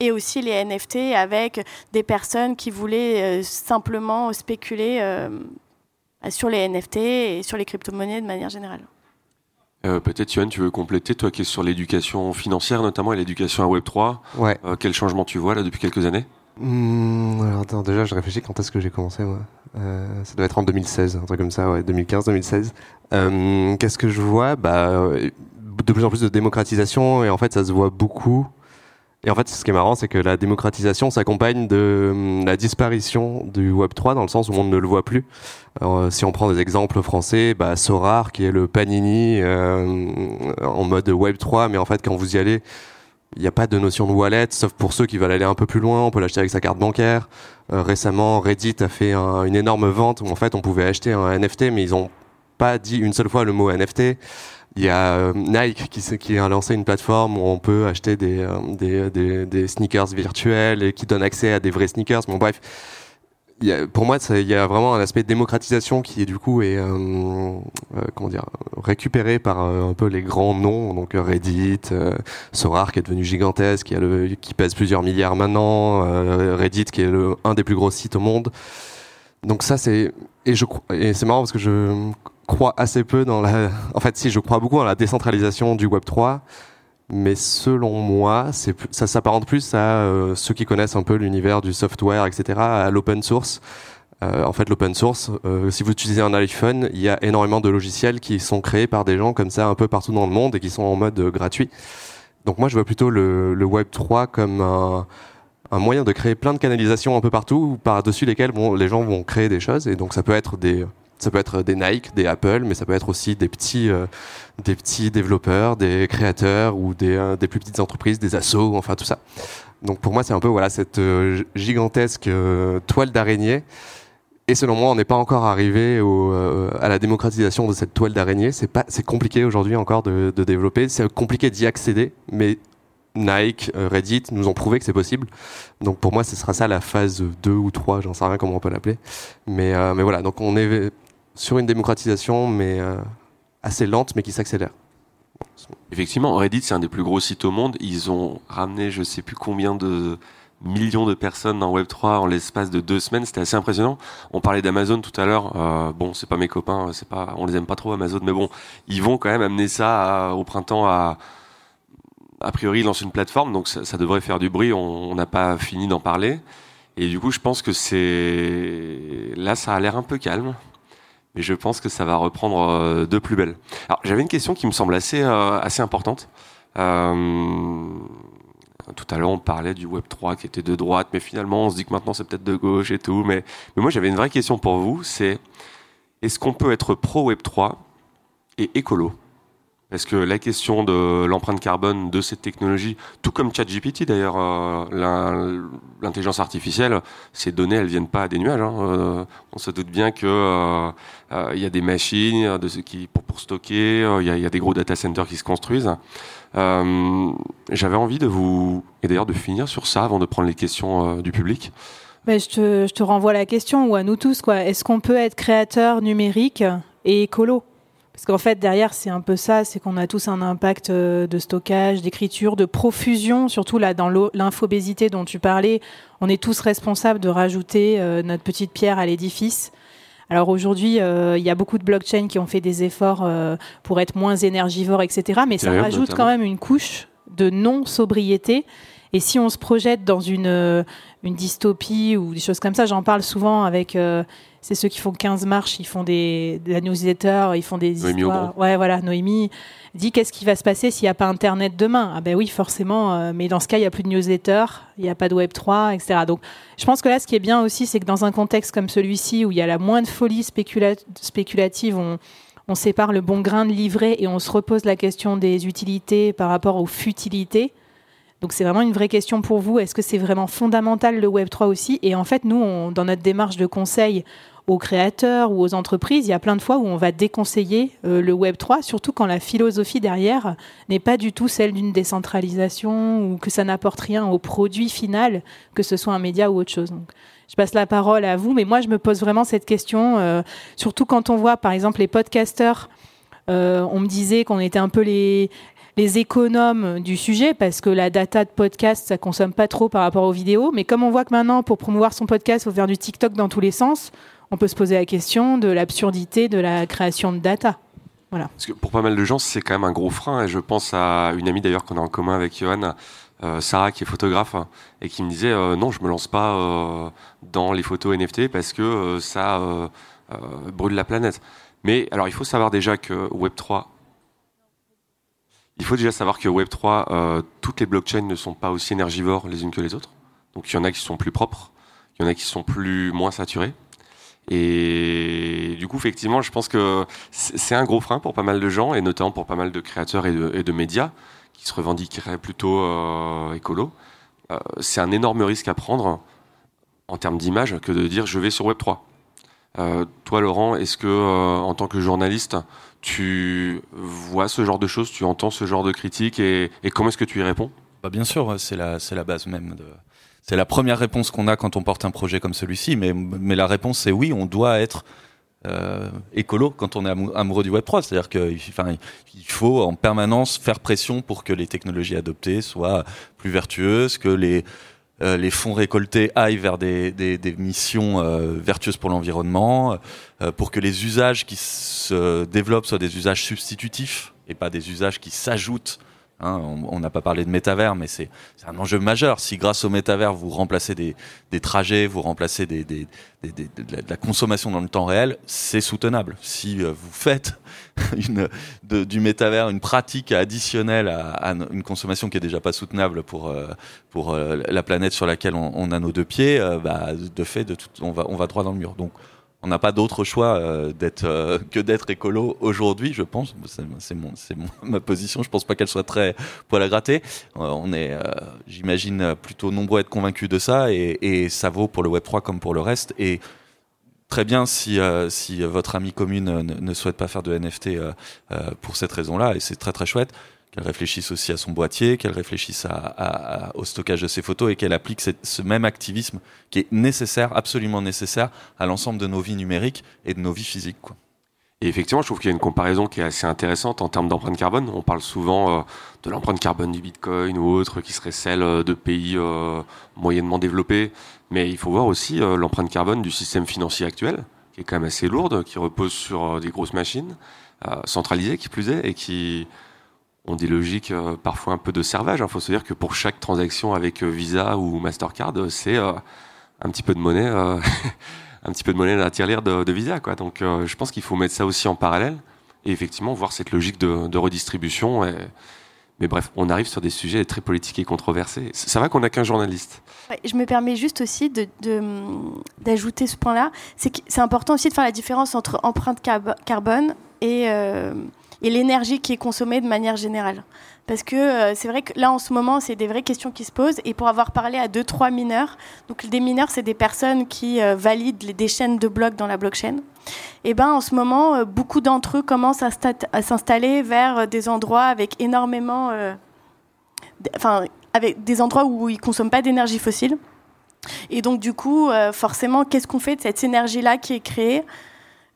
et aussi les NFT avec des personnes qui voulaient euh, simplement spéculer sur les NFT et sur les crypto-monnaies de manière générale. Peut-être, Yoann, tu veux compléter, toi qui es sur l'éducation financière notamment et l'éducation à Web 3. Ouais. quel changement tu vois là depuis quelques années? Hmm, alors déjà, je réfléchis quand est-ce que j'ai commencé. Euh, ça doit être en 2016, un truc comme ça, ouais, 2015-2016. Euh, Qu'est-ce que je vois? Bah, de plus en plus de démocratisation, et en fait, ça se voit beaucoup. Et en fait, ce qui est marrant, c'est que la démocratisation s'accompagne de hum, la disparition du Web 3 dans le sens où on ne le voit plus. Si on prend des exemples français, bah, Sorar, qui est le Panini euh, en mode Web 3, mais en fait, quand vous y allez, il n'y a pas de notion de wallet, sauf pour ceux qui veulent aller un peu plus loin. On peut l'acheter avec sa carte bancaire. Euh, récemment, Reddit a fait une énorme vente où en fait on pouvait acheter un NFT, mais ils n'ont pas dit une seule fois le mot NFT. Il y a euh, Nike qui, a lancé une plateforme où on peut acheter des, euh, des, des, des, sneakers virtuels et qui donne accès à des vrais sneakers. Bon, bref, pour moi, il y a vraiment un aspect de démocratisation qui, du coup, est euh, comment dire, récupéré par un peu les grands noms, donc Reddit, Sorar qui est devenu gigantesque, qui, a pèse plusieurs milliards maintenant, Reddit qui est le, un des plus gros sites au monde. Donc ça, c'est et je et c'est marrant parce que je crois assez peu dans la. En fait, si je crois beaucoup dans la décentralisation du Web 3, mais selon moi, ça s'apparente plus à euh, ceux qui connaissent un peu l'univers du software, etc., à l'open source. Euh, en fait, l'open source, euh, si vous utilisez un iPhone, il y a énormément de logiciels qui sont créés par des gens comme ça un peu partout dans le monde et qui sont en mode gratuit. Donc moi, je vois plutôt le, Web 3 comme un, moyen de créer plein de canalisations un peu partout, par-dessus lesquelles les gens vont créer des choses. Et donc ça peut être des ça peut être des Nike, des Apple, mais ça peut être aussi des petits, euh, des petits développeurs, des créateurs ou des, euh, des plus petites entreprises, des assos, enfin tout ça. Donc pour moi, c'est un peu voilà cette euh, gigantesque toile d'araignée. Et selon moi, on n'est pas encore arrivé à la démocratisation de cette toile d'araignée. C'est pas, c'est compliqué aujourd'hui encore de, de développer. C'est compliqué d'y accéder, mais Nike, Reddit nous ont prouvé que c'est possible. Donc pour moi, ce sera ça la phase 2 ou 3, j'en sais rien comment on peut l'appeler. Mais, mais voilà, donc on est sur une démocratisation, mais euh, assez lente, mais qui s'accélère. Effectivement, Reddit, c'est un des plus gros sites au monde. Ils ont ramené je sais plus combien de millions de personnes dans Web3 en l'espace de deux semaines. C'était assez impressionnant. On parlait d'Amazon tout à l'heure. Euh, bon, c'est pas mes copains, c'est pas, on les aime pas trop Amazon, mais bon, ils vont quand même amener ça au printemps à, a priori, ils lancent une plateforme, donc ça, devrait faire du bruit. On n'a pas fini d'en parler. Et du coup, je pense que c'est là, ça a l'air un peu calme mais je pense que ça va reprendre euh, de plus belle. Alors j'avais une question qui me semble assez euh, assez importante. Euh, tout à l'heure on parlait du Web 3 qui était de droite, mais finalement on se dit que maintenant c'est peut-être de gauche et tout. Mais, mais moi j'avais une vraie question pour vous, c'est est-ce qu'on peut être pro Web 3 et écolo? Est-ce que la question de l'empreinte carbone de cette technologie, tout comme ChatGPT d'ailleurs, euh, l'intelligence artificielle, ces données, elles viennent pas des nuages. Hein. Euh, on se doute bien que euh, y a des machines pour, stocker, il y, a des gros data centers qui se construisent. J'avais envie de vous, et d'ailleurs de finir sur ça avant de prendre les questions du public. Mais je, te, renvoie la question, ou à nous tous, quoi. Est-ce qu'on peut être créateur numérique et écolo? Parce qu'en fait, derrière, c'est un peu ça, c'est qu'on a tous un impact euh, de stockage, d'écriture, de profusion, surtout là dans l'infobésité dont tu parlais, on est tous responsables de rajouter euh, notre petite pierre à l'édifice. Alors aujourd'hui, euh, il y a beaucoup de blockchains qui ont fait des efforts pour être moins énergivores, etc. Mais ça rajoute quand même une couche de non-sobriété. Et si on se projette dans une, une dystopie ou des choses comme ça, j'en parle souvent avec c'est ceux qui font 15 marches, ils font des, de la newsletter, ils font des Noémie histoires. Ouais, voilà, Noémie dit qu'est-ce qui va se passer s'il n'y a pas Internet demain? Ah ben oui, forcément, euh, mais dans ce cas, il n'y a plus de newsletter, il n'y a pas de Web 3, etc. Donc, je pense que là, ce qui est bien aussi, c'est que dans un contexte comme celui-ci, où il y a la moindre folie spéculative, on, on sépare le bon grain de livret et on se repose la question des utilités par rapport aux futilités. Donc c'est vraiment une vraie question pour vous. Est-ce que c'est vraiment fondamental le Web 3 aussi? Et en fait, nous, on, dans notre démarche de conseil, aux créateurs ou aux entreprises, il y a plein de fois où on va déconseiller euh, le Web 3, surtout quand la philosophie derrière n'est pas du tout celle d'une décentralisation ou que ça n'apporte rien au produit final, que ce soit un média ou autre chose. Donc, je passe la parole à vous, mais moi je me pose vraiment cette question, euh, surtout quand on voit par exemple les podcasteurs. Euh, on me disait qu'on était un peu les, économes du sujet parce que la data de podcast, ça consomme pas trop par rapport aux vidéos. Mais comme on voit que maintenant, pour promouvoir son podcast, il faut faire du TikTok dans tous les sens, on peut se poser la question de l'absurdité de la création de data. Voilà. Parce que pour pas mal de gens, c'est quand même un gros frein. Et je pense à une amie d'ailleurs qu'on a en commun avec Johan, euh, Sarah, qui est photographe, et qui me disait euh, non, je me lance pas euh, dans les photos NFT parce que ça brûle la planète. Mais alors, il faut savoir déjà que Web3 il faut déjà savoir que Web3, toutes les blockchains ne sont pas aussi énergivores les unes que les autres. Donc il y en a qui sont plus propres, il y en a qui sont plus moins saturés. Et du coup, effectivement, je pense que c'est un gros frein pour pas mal de gens, et notamment pour pas mal de créateurs et de, médias qui se revendiqueraient plutôt euh, écolo. Euh, c'est un énorme risque à prendre en termes d'image que de dire je vais sur Web3. Euh, toi, Laurent, est-ce que en tant que journaliste, tu vois ce genre de choses, tu entends ce genre de critiques et, comment est-ce que tu y réponds? Bah Bien sûr, c'est la, la base même de. C'est la première réponse qu'on a quand on porte un projet comme celui-ci, mais, mais la réponse c'est oui, on doit être euh, écolo quand on est amoureux du Web 3. C'est-à-dire qu'il enfin, il faut en permanence faire pression pour que les technologies adoptées soient plus vertueuses, que les, euh, les fonds récoltés aillent vers des, des, des missions euh, vertueuses pour l'environnement, euh, pour que les usages qui se développent soient des usages substitutifs et pas des usages qui s'ajoutent Hein, on n'a pas parlé de métavers, mais c'est un enjeu majeur. Si grâce au métavers, vous remplacez des, trajets, vous remplacez de la consommation dans le temps réel, c'est soutenable. Si euh, vous faites du métavers une pratique additionnelle à, une consommation qui est déjà pas soutenable pour, euh, pour euh, la planète sur laquelle on, a nos deux pieds, bah, de fait, on, va, on va droit dans le mur. Donc, on n'a pas d'autre choix euh, euh, que d'être écolo aujourd'hui, je pense. C'est mon, ma position. Je pense pas qu'elle soit très poil à gratter. Euh, on est, j'imagine, plutôt nombreux à être convaincus de ça, et, et, ça vaut pour le Web 3 comme pour le reste. Et très bien si si votre ami commune ne, ne, souhaite pas faire de NFT pour cette raison-là, et c'est très très chouette qu'elle réfléchisse aussi à son boîtier, qu'elle réfléchisse au stockage de ses photos et qu'elle applique ce même activisme qui est nécessaire, absolument nécessaire, à l'ensemble de nos vies numériques et de nos vies physiques. Et effectivement, je trouve qu'il y a une comparaison qui est assez intéressante en termes d'empreinte carbone. On parle souvent euh, de l'empreinte carbone du Bitcoin ou autre, qui serait celle euh, de pays euh, moyennement développés. Mais il faut voir aussi l'empreinte carbone du système financier actuel, qui est quand même assez lourde, qui repose sur des grosses machines, centralisées qui plus est, et qui ont des logiques euh, parfois un peu de servage. Il faut se dire que pour chaque transaction avec euh, Visa ou Mastercard, c'est euh, un petit peu de monnaie, un petit peu de monnaie à tirelire de, Visa. Donc je pense qu'il faut mettre ça aussi en parallèle et effectivement voir cette logique de, redistribution. Mais bref, on arrive sur des sujets très politiques et controversés. Ça va qu'on n'a qu'un journaliste? je me permets juste aussi d'ajouter de, ce point-là. C'est important aussi de faire la différence entre empreinte carbone et et l'énergie qui est consommée de manière générale. Parce que euh, c'est vrai que là, en ce moment, c'est des vraies questions qui se posent. Et pour avoir parlé à deux, trois mineurs, donc des mineurs, c'est des personnes qui euh, valident des chaînes de blocs dans la blockchain. Et ben, en ce moment, euh, beaucoup d'entre eux commencent à, à s'installer vers des endroits avec énormément, enfin, avec des endroits où ils consomment pas d'énergie fossile. Et donc, du coup, forcément, qu'est-ce qu'on fait de cette énergie-là qui est créée?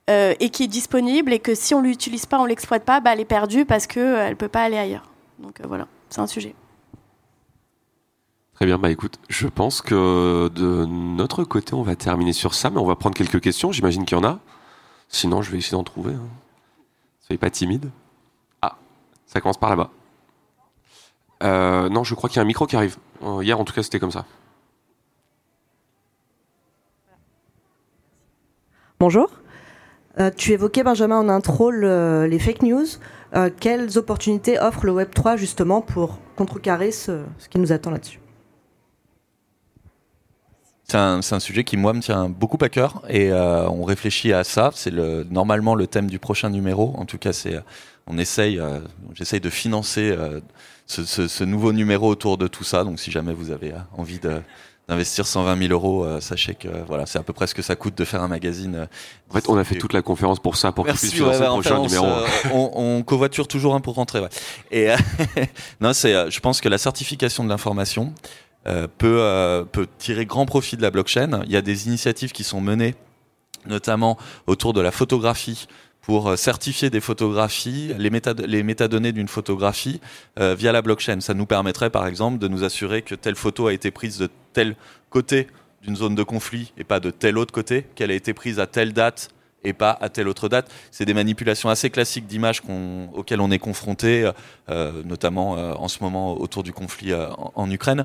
Euh, et qui est disponible et que si on l'utilise pas, on l'exploite pas, bah, elle est perdue parce qu'elle euh, ne peut pas aller ailleurs. Donc euh, voilà, c'est un sujet. Très bien, bah écoute, je pense que de notre côté, on va terminer sur ça, mais on va prendre quelques questions, j'imagine qu'il y en a. Sinon, je vais essayer d'en trouver. Hein. Soyez pas timide. Ah, ça commence par là-bas. non, je crois qu'il y a un micro qui arrive. hier, en tout cas, c'était comme ça. Bonjour. Euh, tu évoquais, Benjamin, en intro les fake news. Euh, quelles opportunités offre le Web3 justement pour contrecarrer ce, qui nous attend là-dessus? C'est un, sujet qui, moi, me tient beaucoup à cœur et euh, on réfléchit à ça. C'est le, normalement le thème du prochain numéro. En tout cas, c'est, on essaye, j'essaye de financer ce, ce, ce, nouveau numéro autour de tout ça. Donc, si jamais vous avez envie de, d'investir 120 000 euros, euh, sachez que voilà, c'est à peu près ce que ça coûte de faire un magazine. Euh, en fait, on a fait toute la conférence pour ça, pour qu'il puisse financer le prochain numéro. Euh, on, on, covoiture toujours un pour rentrer. Ouais. Et non, c'est, je pense que la certification de l'information peut peut tirer grand profit de la blockchain. Il y a des initiatives qui sont menées, notamment autour de la photographie pour euh, certifier des photographies, les, métadonnées d'une photographie euh, via la blockchain. Ça nous permettrait par exemple de nous assurer que telle photo a été prise de tel côté d'une zone de conflit et pas de tel autre côté, qu'elle a été prise à telle date et pas à telle autre date. C'est des manipulations assez classiques d'images auxquelles on est confronté, euh, notamment euh, en ce moment autour du conflit euh, en, Ukraine,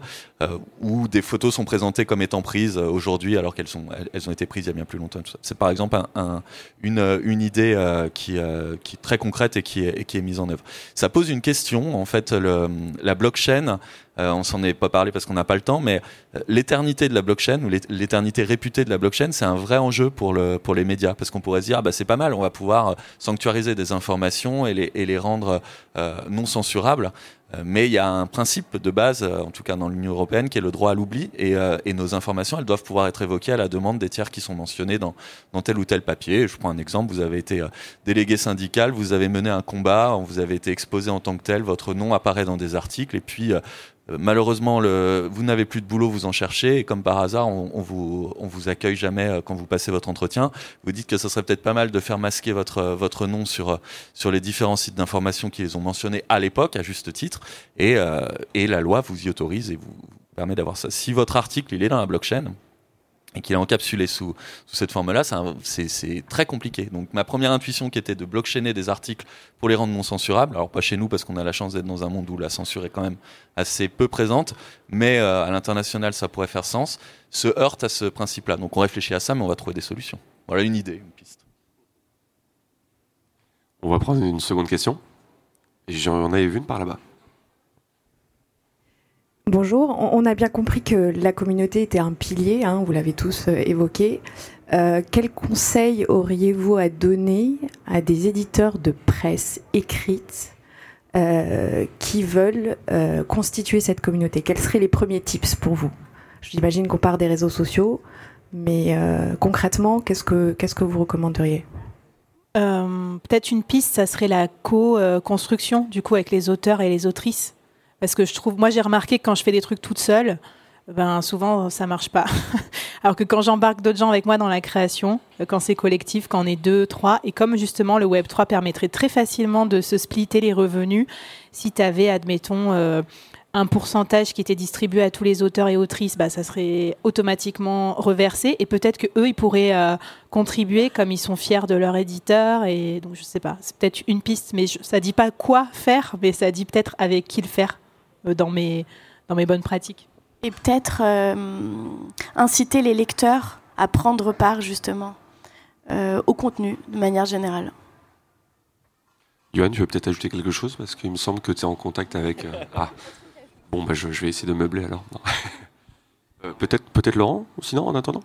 où des photos sont présentées comme étant prises aujourd'hui alors qu'elles ont été prises il y a bien plus longtemps. C'est par exemple un, une, idée qui, est très concrète et qui est, mise en œuvre. Ça pose une question, en fait, la blockchain euh, on s'en est pas parlé parce qu'on n'a pas le temps, mais euh, l'éternité de la blockchain ou l'éternité réputée de la blockchain, c'est un vrai enjeu pour, le, pour les médias parce qu'on pourrait se dire ah bah c'est pas mal, on va pouvoir euh, sanctuariser des informations et les, et les rendre non censurables. Euh, mais il y a un principe de base, euh, en tout cas dans l'Union européenne, qui est le droit à l'oubli. Et, nos informations, elles doivent pouvoir être évoquées à la demande des tiers qui sont mentionnés dans, dans tel ou tel papier. Je prends un exemple, vous avez été délégué syndical, vous avez mené un combat, vous avez été exposé en tant que tel, votre nom apparaît dans des articles, et puis euh, malheureusement, le, vous n'avez plus de boulot, vous en cherchez, et comme par hasard, on, vous, accueille jamais euh, quand vous passez votre entretien. Vous dites que ce serait peut-être pas mal de faire masquer votre, euh, nom sur, sur les différents sites d'information qui les ont mentionnés à l'époque, à juste titre, et, et la loi vous y autorise et vous permet d'avoir ça. Si votre article il est dans la blockchain, et qu'il est encapsulé sous, sous cette forme-là, c'est très compliqué. Donc ma première intuition qui était de blockchainer des articles pour les rendre non censurables, alors pas chez nous parce qu'on a la chance d'être dans un monde où la censure est quand même assez peu présente, mais euh, à l'international ça pourrait faire sens, se heurte à ce principe-là. Donc on réfléchit à ça, mais on va trouver des solutions. Voilà une idée, une piste. On va prendre une seconde question. J'en avais vu une par là-bas. Bonjour, on a bien compris que la communauté était un pilier, hein, vous l'avez tous euh, évoqué. Euh, quels conseils auriez-vous à donner à des éditeurs de presse écrite euh, qui veulent constituer cette communauté? Quels seraient les premiers tips pour vous? J'imagine qu'on part des réseaux sociaux, mais concrètement, qu'est-ce que, qu'est-ce que vous recommanderiez? Peut-être une piste, ça serait la co-construction, du coup, avec les auteurs et les autrices. Parce que je trouve, moi j'ai remarqué que quand je fais des trucs toute seule, ben souvent ça marche pas. Alors que quand j'embarque d'autres gens avec moi dans la création, quand c'est collectif, quand on est deux, trois, et comme justement le Web 3 permettrait très facilement de se splitter les revenus, si tu avais, admettons, euh, un pourcentage qui était distribué à tous les auteurs et autrices, bah, ça serait automatiquement reversé et peut-être que eux ils pourraient euh, contribuer comme ils sont fiers de leur éditeur et donc je sais pas, c'est peut-être une piste, mais ça dit pas quoi faire, mais ça dit peut-être avec qui le faire. Euh, dans, mes, dans mes bonnes pratiques. Et peut-être euh, inciter les lecteurs à prendre part justement euh, au contenu de manière générale. Johan, tu veux peut-être ajouter quelque chose? Parce qu'il me semble que tu es en contact avec. Ah, bon, bah, je, vais essayer de meubler alors. peut-être, peut-être Laurent, sinon en attendant?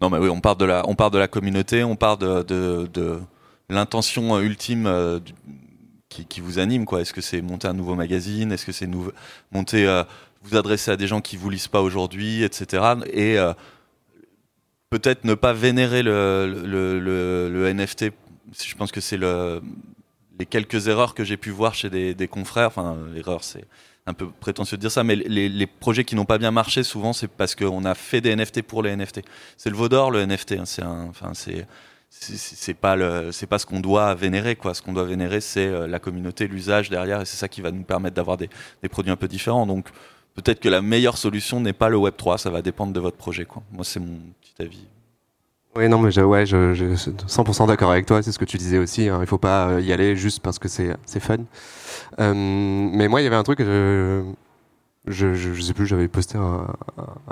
Non, mais oui, on part de la, on part de la communauté, on part de, de, de l'intention ultime qui, vous anime quoi Est-ce que c'est monter un nouveau magazine? Est-ce que c'est monter euh, vous adresser à des gens qui vous lisent pas aujourd'hui, etc. Et euh, peut-être ne pas vénérer le, NFT. Je pense que c'est le, les quelques erreurs que j'ai pu voir chez des, confrères. Enfin, l'erreur, c'est un peu prétentieux de dire ça, mais les, projets qui n'ont pas bien marché, souvent, c'est parce qu'on a fait des NFT pour les NFT. C'est le Vaudor, le NFT. Hein, c'est enfin, c'est c'est pas le c'est pas ce qu'on doit vénérer quoi ce qu'on doit vénérer c'est euh, la communauté l'usage derrière et c'est ça qui va nous permettre d'avoir des, des, produits un peu différents donc peut-être que la meilleure solution n'est pas le Web 3 ça va dépendre de votre projet quoi moi c'est mon petit avis oui, non, mais je, ouais, je, je suis 100% d'accord avec toi. C'est ce que tu disais aussi. Hein. Il faut pas euh, y aller juste parce que c'est fun. Euh, mais moi, il y avait un truc. Je, je, je, je, sais plus, j'avais posté un,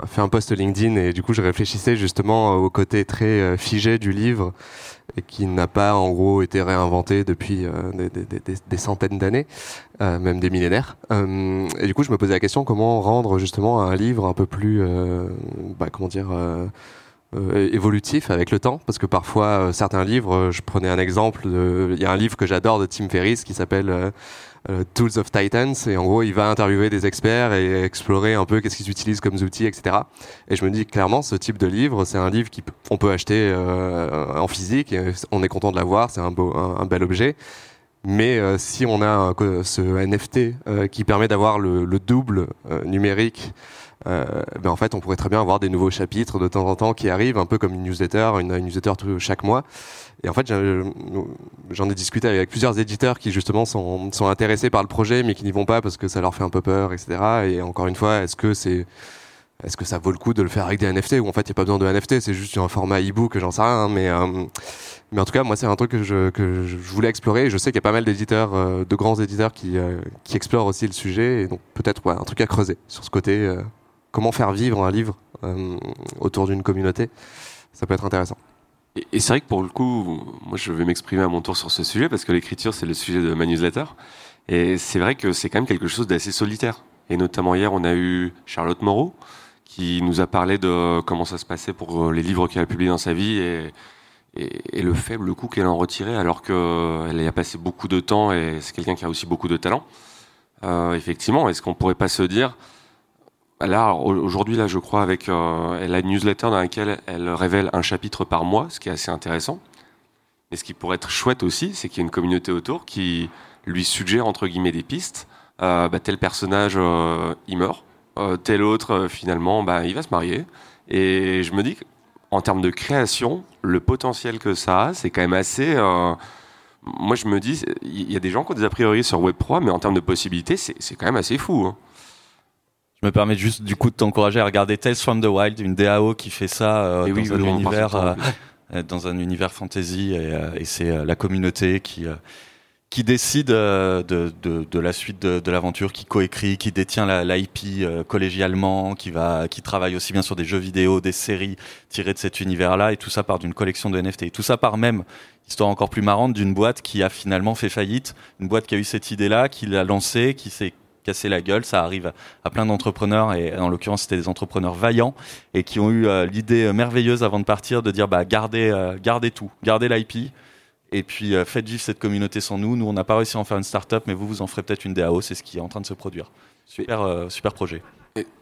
fait un post LinkedIn et du coup je réfléchissais justement au côté très euh, figé du livre et qui n'a pas en gros été réinventé depuis euh, des, des, des, centaines d'années, euh, même des millénaires. Et du coup je me posais la question comment rendre justement un livre un peu plus, bah, comment dire, évolutif avec le temps? Parce que parfois certains livres, je prenais un exemple, il y a un livre que j'adore de Tim Ferriss qui s'appelle Tools of Titans et en gros il va interviewer des experts et explorer un peu qu'est-ce qu'ils utilisent comme outils etc et je me dis clairement ce type de livre c'est un livre qu'on peut acheter euh, en physique on est content de l'avoir c'est un, beau, un, bel objet. Mais euh, si on a ce NFT qui permet d'avoir le, double numérique ben en fait on pourrait très bien avoir des nouveaux chapitres de temps en temps qui arrivent un peu comme une newsletter une, newsletter chaque mois et en fait, j'en ai discuté avec plusieurs éditeurs qui justement sont, intéressés par le projet, mais qui n'y vont pas parce que ça leur fait un peu peur, etc. Et encore une fois, est-ce que c'est est-ce que ça vaut le coup de le faire avec des NFT ou en fait il n'y a pas besoin de NFT, c'est juste un format e-book, j'en sais rien. Mais euh, mais en tout cas, moi c'est un truc que je, voulais explorer. Et je sais qu'il y a pas mal d'éditeurs, euh, de grands éditeurs qui euh, qui explorent aussi le sujet. Et donc peut-être ouais, un truc à creuser sur ce côté. Comment faire vivre un livre autour d'une communauté, ça peut être intéressant. Et, c'est vrai que pour le coup, moi je vais m'exprimer à mon tour sur ce sujet parce que l'écriture c'est le sujet de ma newsletter. Et c'est vrai que c'est quand même quelque chose d'assez solitaire. Et notamment hier, on a eu Charlotte Moreau qui nous a parlé de comment ça se passait pour euh, les livres qu'elle a publiés dans sa vie et, et, le faible coût qu'elle en retirait alors qu'elle y a passé beaucoup de temps et c'est quelqu'un qui a aussi beaucoup de talent. Euh, effectivement, est-ce qu'on pourrait pas se dire, là aujourd'hui là je crois avec euh, elle a une newsletter dans laquelle elle révèle un chapitre par mois, ce qui est assez intéressant. Et ce qui pourrait être chouette aussi, c'est qu'il y a une communauté autour qui lui suggère entre guillemets des pistes. Euh, bah, tel personnage il meurt, tel autre finalement bah, il va se marier. Et je me dis en termes de création, le potentiel que ça a, c'est quand même assez. Euh, moi, je me dis, il y a des gens qui ont des a priori sur Web3, mais en termes de possibilités, c'est quand même assez fou. Hein. Je me permets juste du coup de t'encourager à regarder Tales from the Wild, une DAO qui fait ça euh, dans, un univers, euh, dans un univers fantasy, et, c'est la communauté qui qui décide de, de, de, la suite de, de l'aventure, qui coécrit, qui détient l'IP la, collégialement, qui va, qui travaille aussi bien sur des jeux vidéo, des séries tirées de cet univers-là, et tout ça part d'une collection de NFT. Et tout ça part même, histoire encore plus marrante, d'une boîte qui a finalement fait faillite, une boîte qui a eu cette idée-là, qui l'a lancée, qui s'est cassé la gueule. Ça arrive à plein d'entrepreneurs et en l'occurrence c'était des entrepreneurs vaillants et qui ont eu euh, l'idée merveilleuse avant de partir de dire bah gardez, euh, gardez tout, gardez l'IP et puis euh, faites vivre cette communauté sans nous. Nous, on n'a pas réussi à en faire une start-up, mais vous, vous en ferez peut-être une DAO. C'est ce qui est en train de se produire. Super, euh, projet.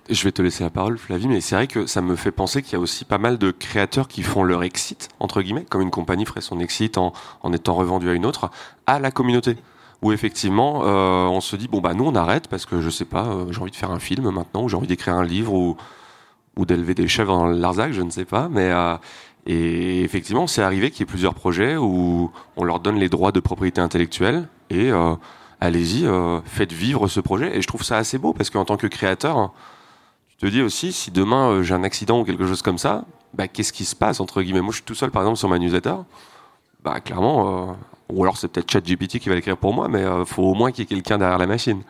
je vais te laisser la parole, Flavie, mais c'est vrai que ça me fait penser qu'il y a aussi pas mal de créateurs qui font leur exit, entre guillemets, comme une compagnie ferait son exit en étant revendue à une autre, à la communauté. Où effectivement, euh, on se dit, bon, bah nous, on arrête parce que je sais pas, j'ai envie de faire un film maintenant, ou j'ai envie d'écrire un livre, ou, d'élever des chèvres dans Larzac, je ne sais pas, mais et effectivement, c'est arrivé qu'il y ait plusieurs projets où on leur donne les droits de propriété intellectuelle et euh, allez-y, euh, faites vivre ce projet. Et je trouve ça assez beau parce qu'en tant que créateur, tu te dis aussi, si demain euh, j'ai un accident ou quelque chose comme ça, bah, qu'est-ce qui se passe entre guillemets? Moi, je suis tout seul, par exemple, sur ma newsletter. Bah, clairement, ou alors c'est peut-être ChatGPT qui va l'écrire pour moi, mais il faut au moins qu'il y ait quelqu'un derrière la machine.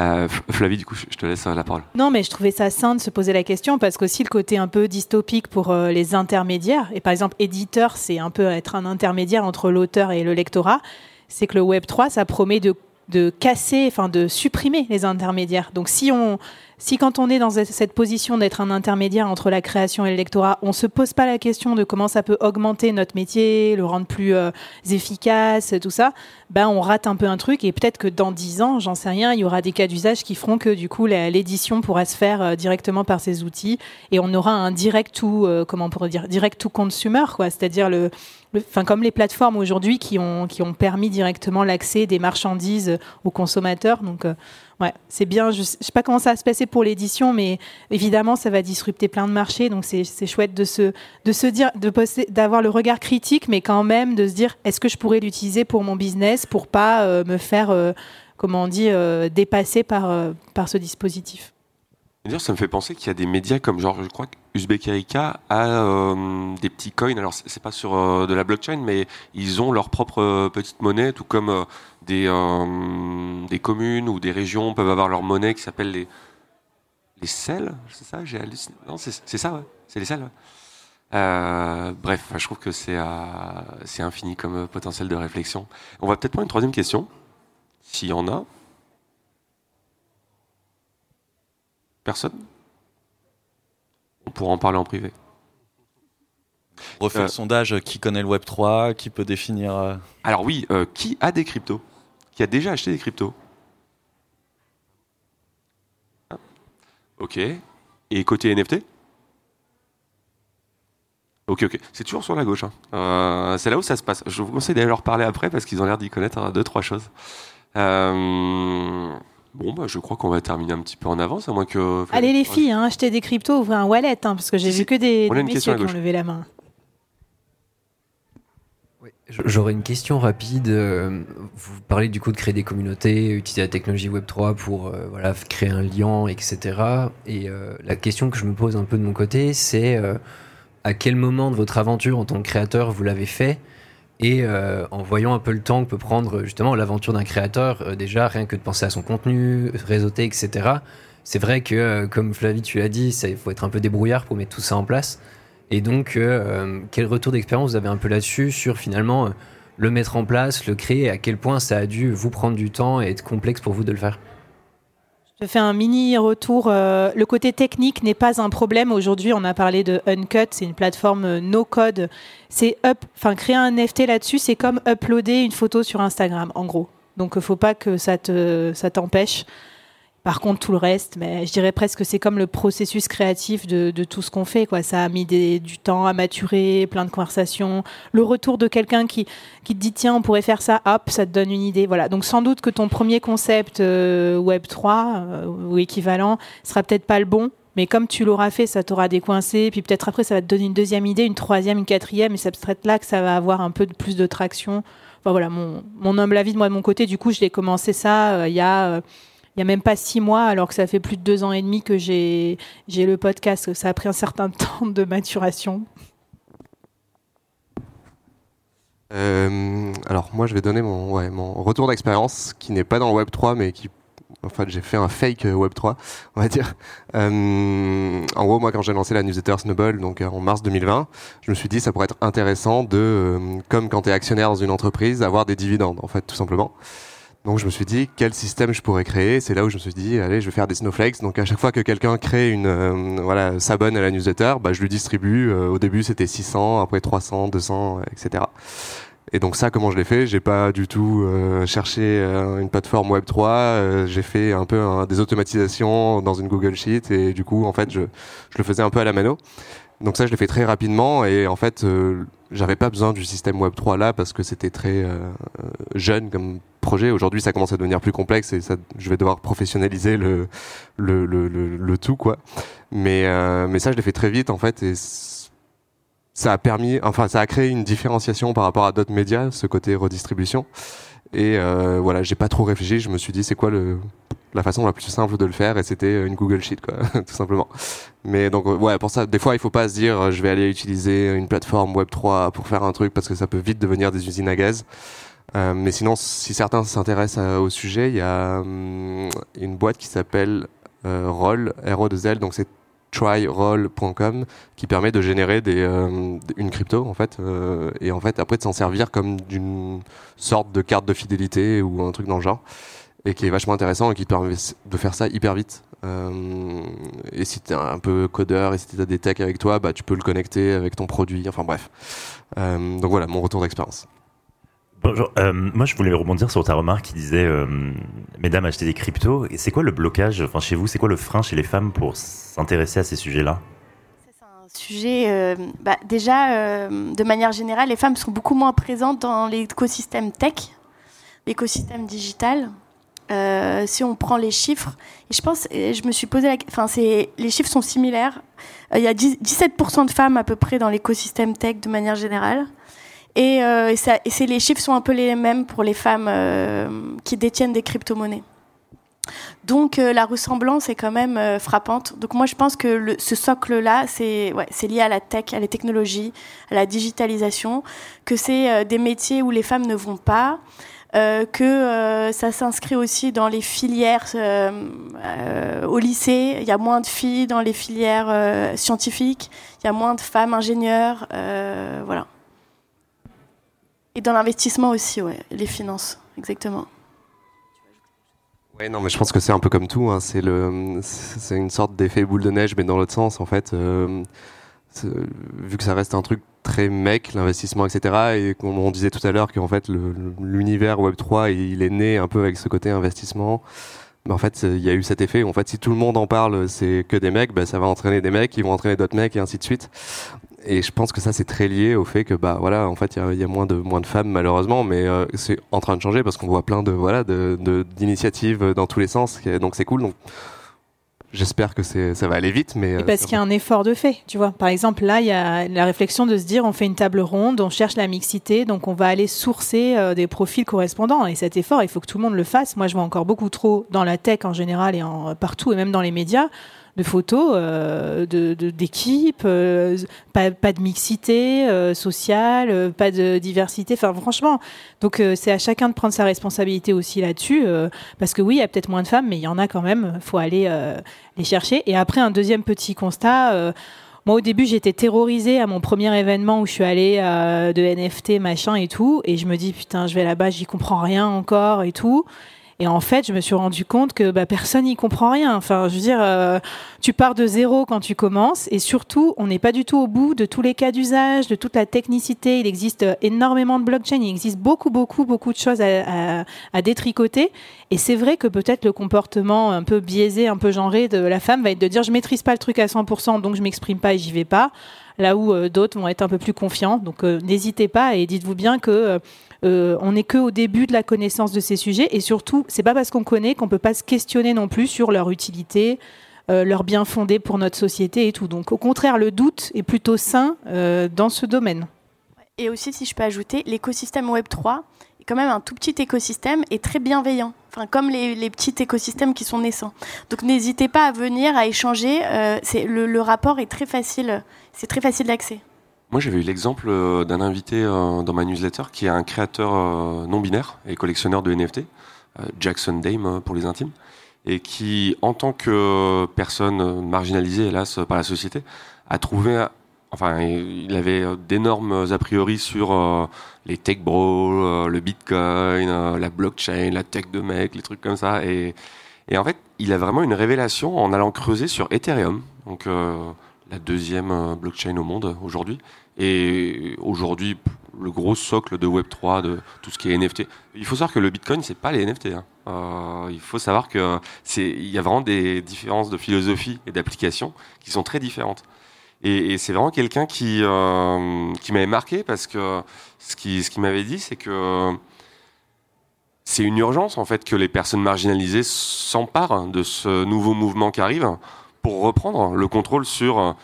Euh, Flavie, du coup, je te laisse euh, la parole. Non, mais je trouvais ça sain de se poser la question parce qu'aussi le côté un peu dystopique pour euh, les intermédiaires, et par exemple, éditeur, c'est un peu être un intermédiaire entre l'auteur et le lectorat, c'est que le Web 3, ça promet de, de casser, enfin de supprimer les intermédiaires. Donc si on, si quand on est dans cette position d'être un intermédiaire entre la création et le lectorat, on se pose pas la question de comment ça peut augmenter notre métier, le rendre plus euh, efficace, tout ça, ben on rate un peu un truc et peut-être que dans dix ans, j'en sais rien, il y aura des cas d'usage qui feront que du coup l'édition pourra se faire euh, directement par ces outils et on aura un direct to euh, comment on pourrait dire direct to consumer quoi, c'est-à-dire le Enfin, comme les plateformes aujourd'hui qui ont, qui ont permis directement l'accès des marchandises aux consommateurs. Donc, Ouais, c'est bien. Je ne sais pas comment ça va se passer pour l'édition, mais évidemment, ça va disrupter plein de marchés. Donc, c'est chouette de se, de se dire, d'avoir le regard critique, mais quand même de se dire, est-ce que je pourrais l'utiliser pour mon business, pour pas euh, me faire, euh, comment on dit, euh, dépasser par, par ce dispositif? D'ailleurs, ça me fait penser qu'il y a des médias comme genre, je crois Uzbek a des petits coins. Alors, c'est pas sur de la blockchain, mais ils ont leur propre petite monnaie, tout comme des, euh, des communes ou des régions peuvent avoir leur monnaie qui s'appelle les, les sels, c'est ça J'ai halluciné. Non, c'est ça, ouais. C'est les sels. Euh, bref, je trouve que c'est euh, c'est infini comme potentiel de réflexion. On va peut-être prendre une troisième question, s'il y en a. Personne? On pourra en parler en privé. On refait le sondage, qui connaît le Web 3, qui peut définir... Alors oui, qui a des cryptos? Qui a déjà acheté des cryptos? Ok. Et côté NFT Ok, ok. C'est toujours sur la gauche. Hein. Euh, c'est là où ça se passe. Je vous conseille d'aller leur parler après parce qu'ils ont l'air d'y connaître hein, deux, trois choses. Euh, bon, bah, je crois qu'on va terminer un petit peu en avance, à moins que. Allez, les filles, hein, achetez des cryptos, ouvrez un wallet, parce que j'ai vu que des, des messieurs qui ont levé la main. J'aurais une question rapide. Euh, vous parlez du coup de créer des communautés, utiliser la technologie Web3 pour euh, voilà, créer un lien, etc. Et euh, la question que je me pose un peu de mon côté, c'est à quel moment de votre aventure en tant que créateur vous l'avez fait et en voyant un peu le temps que peut prendre justement l'aventure d'un créateur, déjà rien que de penser à son contenu, réseauter, etc. C'est vrai que, comme Flavie, tu l'as dit, il faut être un peu débrouillard pour mettre tout ça en place. Et donc, euh, euh, quel retour d'expérience vous avez un peu là-dessus sur finalement euh, le mettre en place, le créer, et à quel point ça a dû vous prendre du temps et être complexe pour vous de le faire? Je fais un mini retour. Euh, le côté technique n'est pas un problème. Aujourd'hui, on a parlé de Uncut, c'est une plateforme euh, no code. C'est up, enfin créer un NFT là-dessus, c'est comme uploader une photo sur Instagram, en gros. Donc, faut pas que ça te ça t'empêche par contre, tout le reste, mais je dirais presque que c'est comme le processus créatif de, tout ce qu'on fait. Quoi. Ça a mis du temps à maturer, plein de conversations. Le retour de quelqu'un qui, qui te dit tiens, on pourrait faire ça, hop, ça te donne une idée. Voilà. Donc sans doute que ton premier concept euh, Web 3 euh, ou équivalent sera peut-être pas le bon, mais comme tu l'auras fait, ça t'aura décoincé. Puis peut-être après, ça va te donner une deuxième idée, une troisième, une quatrième, et c'est peut-être là que ça va avoir un peu de, plus de traction. Enfin, voilà, mon, mon humble avis de moi de mon côté. Du coup, je l'ai commencé ça euh, il y a il n'y a même pas six mois, alors que ça fait plus de deux ans et demi que j'ai le podcast. Ça a pris un certain temps de maturation. Euh, alors moi je vais donner mon, retour d'expérience qui n'est pas dans Web 3 mais qui en fait j'ai fait un fake Web 3 on va dire euh, en gros moi quand j'ai lancé la newsletter Snowball donc en mars 2020 je me suis dit ça pourrait être intéressant de euh, comme quand tu es actionnaire dans une entreprise avoir des dividendes en fait tout simplement donc je me suis dit quel système je pourrais créer? C'est là où je me suis dit allez je vais faire des snowflakes. Donc à chaque fois que quelqu'un crée une euh, voilà s'abonne à la newsletter, bah, je lui distribue. Euh, au début c'était 600, après 300, 200, etc. Et donc ça comment je l'ai fait? J'ai pas du tout euh, cherché une plateforme Web 3. j'ai fait un peu des automatisations dans une Google Sheet et du coup en fait je, je le faisais un peu à la mano. Donc ça je l'ai fait très rapidement et en fait j'avais pas besoin du système Web 3 là parce que c'était très jeune comme projet. Aujourd'hui, ça commence à devenir plus complexe et je vais devoir professionnaliser le, tout. Mais, euh, mais ça, je l'ai fait très vite, en fait, et ça a permis, enfin, ça a créé une différenciation par rapport à d'autres médias, ce côté redistribution. Et euh, voilà, j'ai pas trop réfléchi. Je me suis dit, c'est quoi le, la façon la plus simple de le faire Et c'était une Google Sheet, quoi, tout simplement. Mais donc, ouais, pour ça, des fois, il faut pas se dire, je vais aller utiliser une plateforme Web 3 pour faire un truc parce que ça peut vite devenir des usines à gaz. Euh, mais sinon, si certains s'intéressent euh, au sujet, il y a hum, une boîte qui s'appelle euh, Roll, r 2 l donc c'est tryroll.com qui permet de générer des, une crypto en fait et en fait après de s'en servir comme d'une sorte de carte de fidélité ou un truc dans le genre et qui est vachement intéressant et qui permet de faire ça hyper vite et si tu es un peu codeur et si tu as des techs avec toi bah tu peux le connecter avec ton produit enfin bref donc voilà mon retour d'expérience Bonjour. Euh, moi, je voulais rebondir sur ta remarque qui disait, euh, mesdames, achetez des cryptos. Et c'est quoi le blocage, enfin chez vous, c'est quoi le frein chez les femmes pour s'intéresser à ces sujets-là? C'est un sujet, euh, bah, déjà, de manière générale, les femmes sont beaucoup moins présentes dans l'écosystème tech, l'écosystème digital. Si on prend les chiffres, je pense, je me suis posé la, enfin, les chiffres sont similaires. Il y a 17% de femmes à peu près dans l'écosystème tech de manière générale. Et, euh, les chiffres sont un peu les mêmes pour les femmes euh, qui détiennent des crypto-monnaies. Donc euh, la ressemblance est quand même frappante. Donc moi je pense que ce socle-là, c'est lié à la tech, à la technologie, à la digitalisation, que c'est des métiers où les femmes ne vont pas, que ça s'inscrit aussi dans les filières au lycée. Il y a moins de filles dans les filières scientifiques, il y a moins de femmes ingénieurs, voilà. Et dans l'investissement aussi, ouais, les finances, exactement. Ouais, non, mais je pense que c'est un peu comme tout. Hein. C'est le, c'est une sorte d'effet boule de neige, mais dans l'autre sens, en fait. Euh, vu que ça reste un truc très mec, l'investissement, etc. Et comme on disait tout à l'heure qu'en fait l'univers Web 3 il est né un peu avec ce côté investissement. Mais en fait, il y a eu cet effet. En fait, si tout le monde en parle, c'est que des mecs, bah, ça va entraîner des mecs, qui vont entraîner d'autres mecs et ainsi de suite et je pense que ça c'est très lié au fait que bah voilà en fait il y, a, moins de moins de femmes malheureusement mais euh, c'est en train de changer parce qu'on voit plein de voilà d'initiatives dans tous les sens donc c'est cool J'espère que ça va aller vite, mais et parce euh, qu'il y a un effort de fait, tu vois. Par exemple, là, il y a la réflexion de se dire, on fait une table ronde, on cherche la mixité, donc on va aller sourcer euh, des profils correspondants. Et cet effort, il faut que tout le monde le fasse. Moi, je vois encore beaucoup trop dans la tech en général et en, partout, et même dans les médias de photos euh, de d'équipes, euh, pas, pas, de mixité euh, sociale, pas de diversité. Enfin, franchement, donc c'est à chacun de prendre sa responsabilité aussi là-dessus, parce que oui, il y a peut-être moins de femmes, mais il y en a quand même. Faut aller les chercher. Et après, un deuxième petit constat. Moi, au début, j'étais terrorisée à mon premier événement où je suis allée de NFT, machin et tout. Et je me dis, putain, je vais là-bas, j'y comprends rien encore et tout. Et en fait, je me suis rendu compte que bah, personne n'y comprend rien. Enfin, je veux dire, euh, tu pars de zéro quand tu commences, et surtout, on n'est pas du tout au bout de tous les cas d'usage, de toute la technicité. Il existe énormément de blockchain, il existe beaucoup, beaucoup, beaucoup de choses à, détricoter. Et c'est vrai que peut-être le comportement un peu biaisé, un peu genré de la femme va être de dire je maîtrise pas le truc à 100%, donc je m'exprime pas et j'y vais pas là où euh, d'autres vont être un peu plus confiants. Donc euh, n'hésitez pas et dites-vous bien que euh, on n'est que au début de la connaissance de ces sujets et surtout, c'est pas parce qu'on connaît qu'on peut pas se questionner non plus sur leur utilité, leur bien fondé pour notre société et tout. Donc au contraire, le doute est plutôt sain dans ce domaine. Et aussi, si je peux ajouter, l'écosystème Web 3 est quand même un tout petit écosystème et très bienveillant. Enfin, comme les, petits écosystèmes qui sont naissants. Donc n'hésitez pas à venir, à échanger. le, le, rapport est très facile c'est très facile d'accès. Moi, j'avais eu l'exemple euh, d'un invité euh, dans ma newsletter qui est un créateur euh, non binaire et collectionneur de NFT, Jackson Dame pour les intimes, et qui, en tant que personne marginalisée, hélas, par la société, a trouvé, enfin, il avait d'énormes a priori sur les tech bros, le bitcoin, la blockchain, la tech de mec, les trucs comme ça, et, en fait, il a vraiment une révélation en allant creuser sur Ethereum. Donc, la deuxième blockchain au monde aujourd'hui. Et aujourd'hui, le gros socle de Web3, de tout ce qui est NFT. Il faut savoir que le Bitcoin, c'est pas les NFT. Hein. Euh, il faut savoir que c'est, il y a vraiment des différences de philosophie et d'application qui sont très différentes. Et, c'est vraiment quelqu'un qui, euh, qui m'avait marqué parce que ce qui, ce qui m'avait dit, c'est que c'est une urgence en fait que les personnes marginalisées s'emparent de ce nouveau mouvement qui arrive pour reprendre le contrôle sur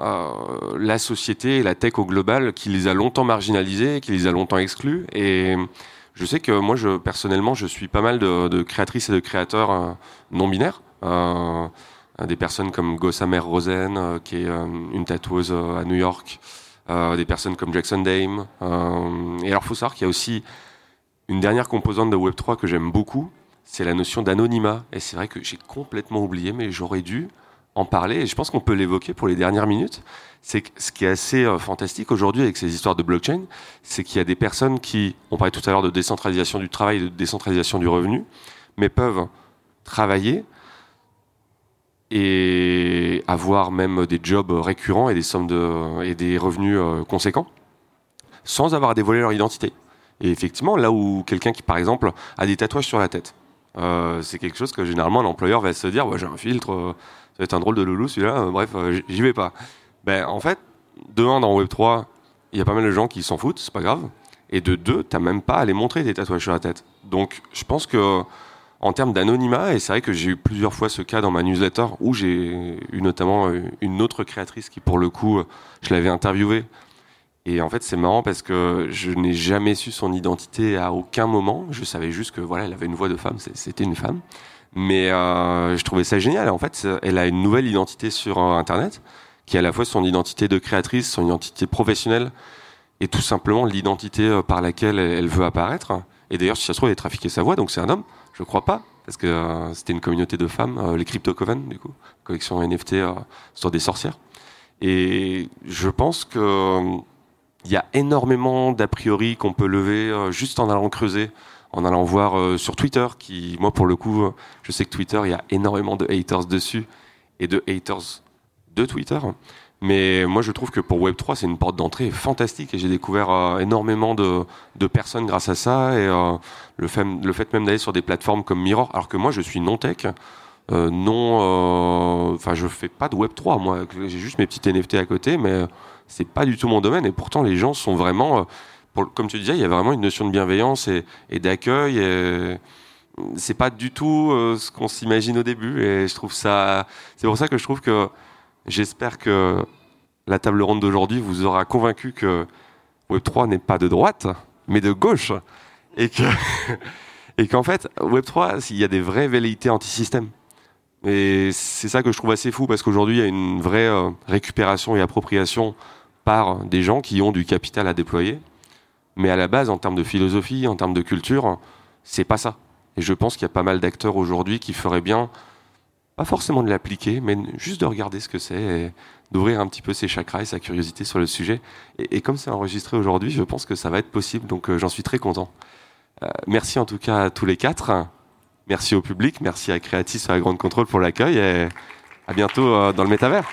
euh, la société et la tech au global qui les a longtemps marginalisés, qui les a longtemps exclus. Et je sais que moi, personnellement, je suis pas mal de, créatrices et de créateurs euh, non binaires. Euh, des personnes comme Gossamer Rosen, qui est une tatoueuse à New York, des personnes comme Jackson Dame. et alors, il faut savoir qu'il y a aussi une dernière composante de Web3 que j'aime beaucoup, c'est la notion d'anonymat. Et c'est vrai que j'ai complètement oublié, mais j'aurais dû en parler, et je pense qu'on peut l'évoquer pour les dernières minutes. C'est ce qui est assez euh, fantastique aujourd'hui avec ces histoires de blockchain, c'est qu'il y a des personnes qui, on parlait tout à l'heure de décentralisation du travail, de décentralisation du revenu, mais peuvent travailler et avoir même des jobs récurrents et des sommes de, et des revenus euh, conséquents, sans avoir à dévoiler leur identité. Et effectivement, là où quelqu'un qui, par exemple, a des tatouages sur la tête, euh, c'est quelque chose que généralement l'employeur va se dire, j'ai un filtre, être un drôle de loulou celui-là, euh, bref, euh, j'y vais pas. Ben, en fait, de un, dans Web3, il y a pas mal de gens qui s'en foutent, c'est pas grave. Et de deux, t'as même pas à les montrer des tatouages sur la tête. Donc, je pense que, en termes d'anonymat, et c'est vrai que j'ai eu plusieurs fois ce cas dans ma newsletter, où j'ai eu notamment euh, une autre créatrice qui, pour le coup, je l'avais interviewée. Et en fait, c'est marrant parce que je n'ai jamais su son identité à aucun moment. Je savais juste que voilà, elle avait une voix de femme, c'était une femme. Mais euh, je trouvais ça génial. En fait, elle a une nouvelle identité sur euh, Internet, qui est à la fois son identité de créatrice, son identité professionnelle, et tout simplement l'identité euh, par laquelle elle veut apparaître. Et d'ailleurs, si ça se trouve, elle a trafiqué sa voix, donc c'est un homme. Je crois pas, parce que c'était une communauté de femmes, les Crypto Coven, du coup, collection NFT sur des sorcières. Et je pense que il y a énormément d'a priori qu'on peut lever juste en allant creuser en allant voir euh, sur Twitter, qui, moi, pour le coup, euh, je sais que Twitter, il y a énormément de haters dessus et de haters de Twitter. Mais moi, je trouve que pour Web3, c'est une porte d'entrée fantastique et j'ai découvert euh, énormément de, de, personnes grâce à ça et le, fait, le fait même d'aller sur des plateformes comme Mirror, alors que moi, je suis non-tech, non, enfin, je fais pas de Web3, moi, j'ai juste mes petites NFT à côté, mais c'est pas du tout mon domaine et pourtant, les gens sont vraiment comme tu disais, il y a vraiment une notion de bienveillance et, d'accueil. Et c'est pas du tout euh, ce qu'on s'imagine au début. Et je trouve ça. C'est pour ça que je trouve que j'espère que la table ronde d'aujourd'hui vous aura convaincu que Web3 n'est pas de droite, mais de gauche. Et et qu'en fait, Web3, il y a des vraies velléités anti-système. Et c'est ça que je trouve assez fou parce qu'aujourd'hui, il y a une vraie euh, récupération et appropriation par des gens qui ont du capital à déployer mais à la base, en termes de philosophie, en termes de culture, c'est pas ça. Et je pense qu'il y a pas mal d'acteurs aujourd'hui qui feraient bien, pas forcément de l'appliquer, mais juste de regarder ce que c'est et d'ouvrir un petit peu ses chakras et sa curiosité sur le sujet. Et, comme c'est enregistré aujourd'hui, je pense que ça va être possible, donc euh, j'en suis très content. Euh, merci en tout cas à tous les quatre. Merci au public, merci à Creatis à Grande Contrôle pour l'accueil et à bientôt dans le métavers.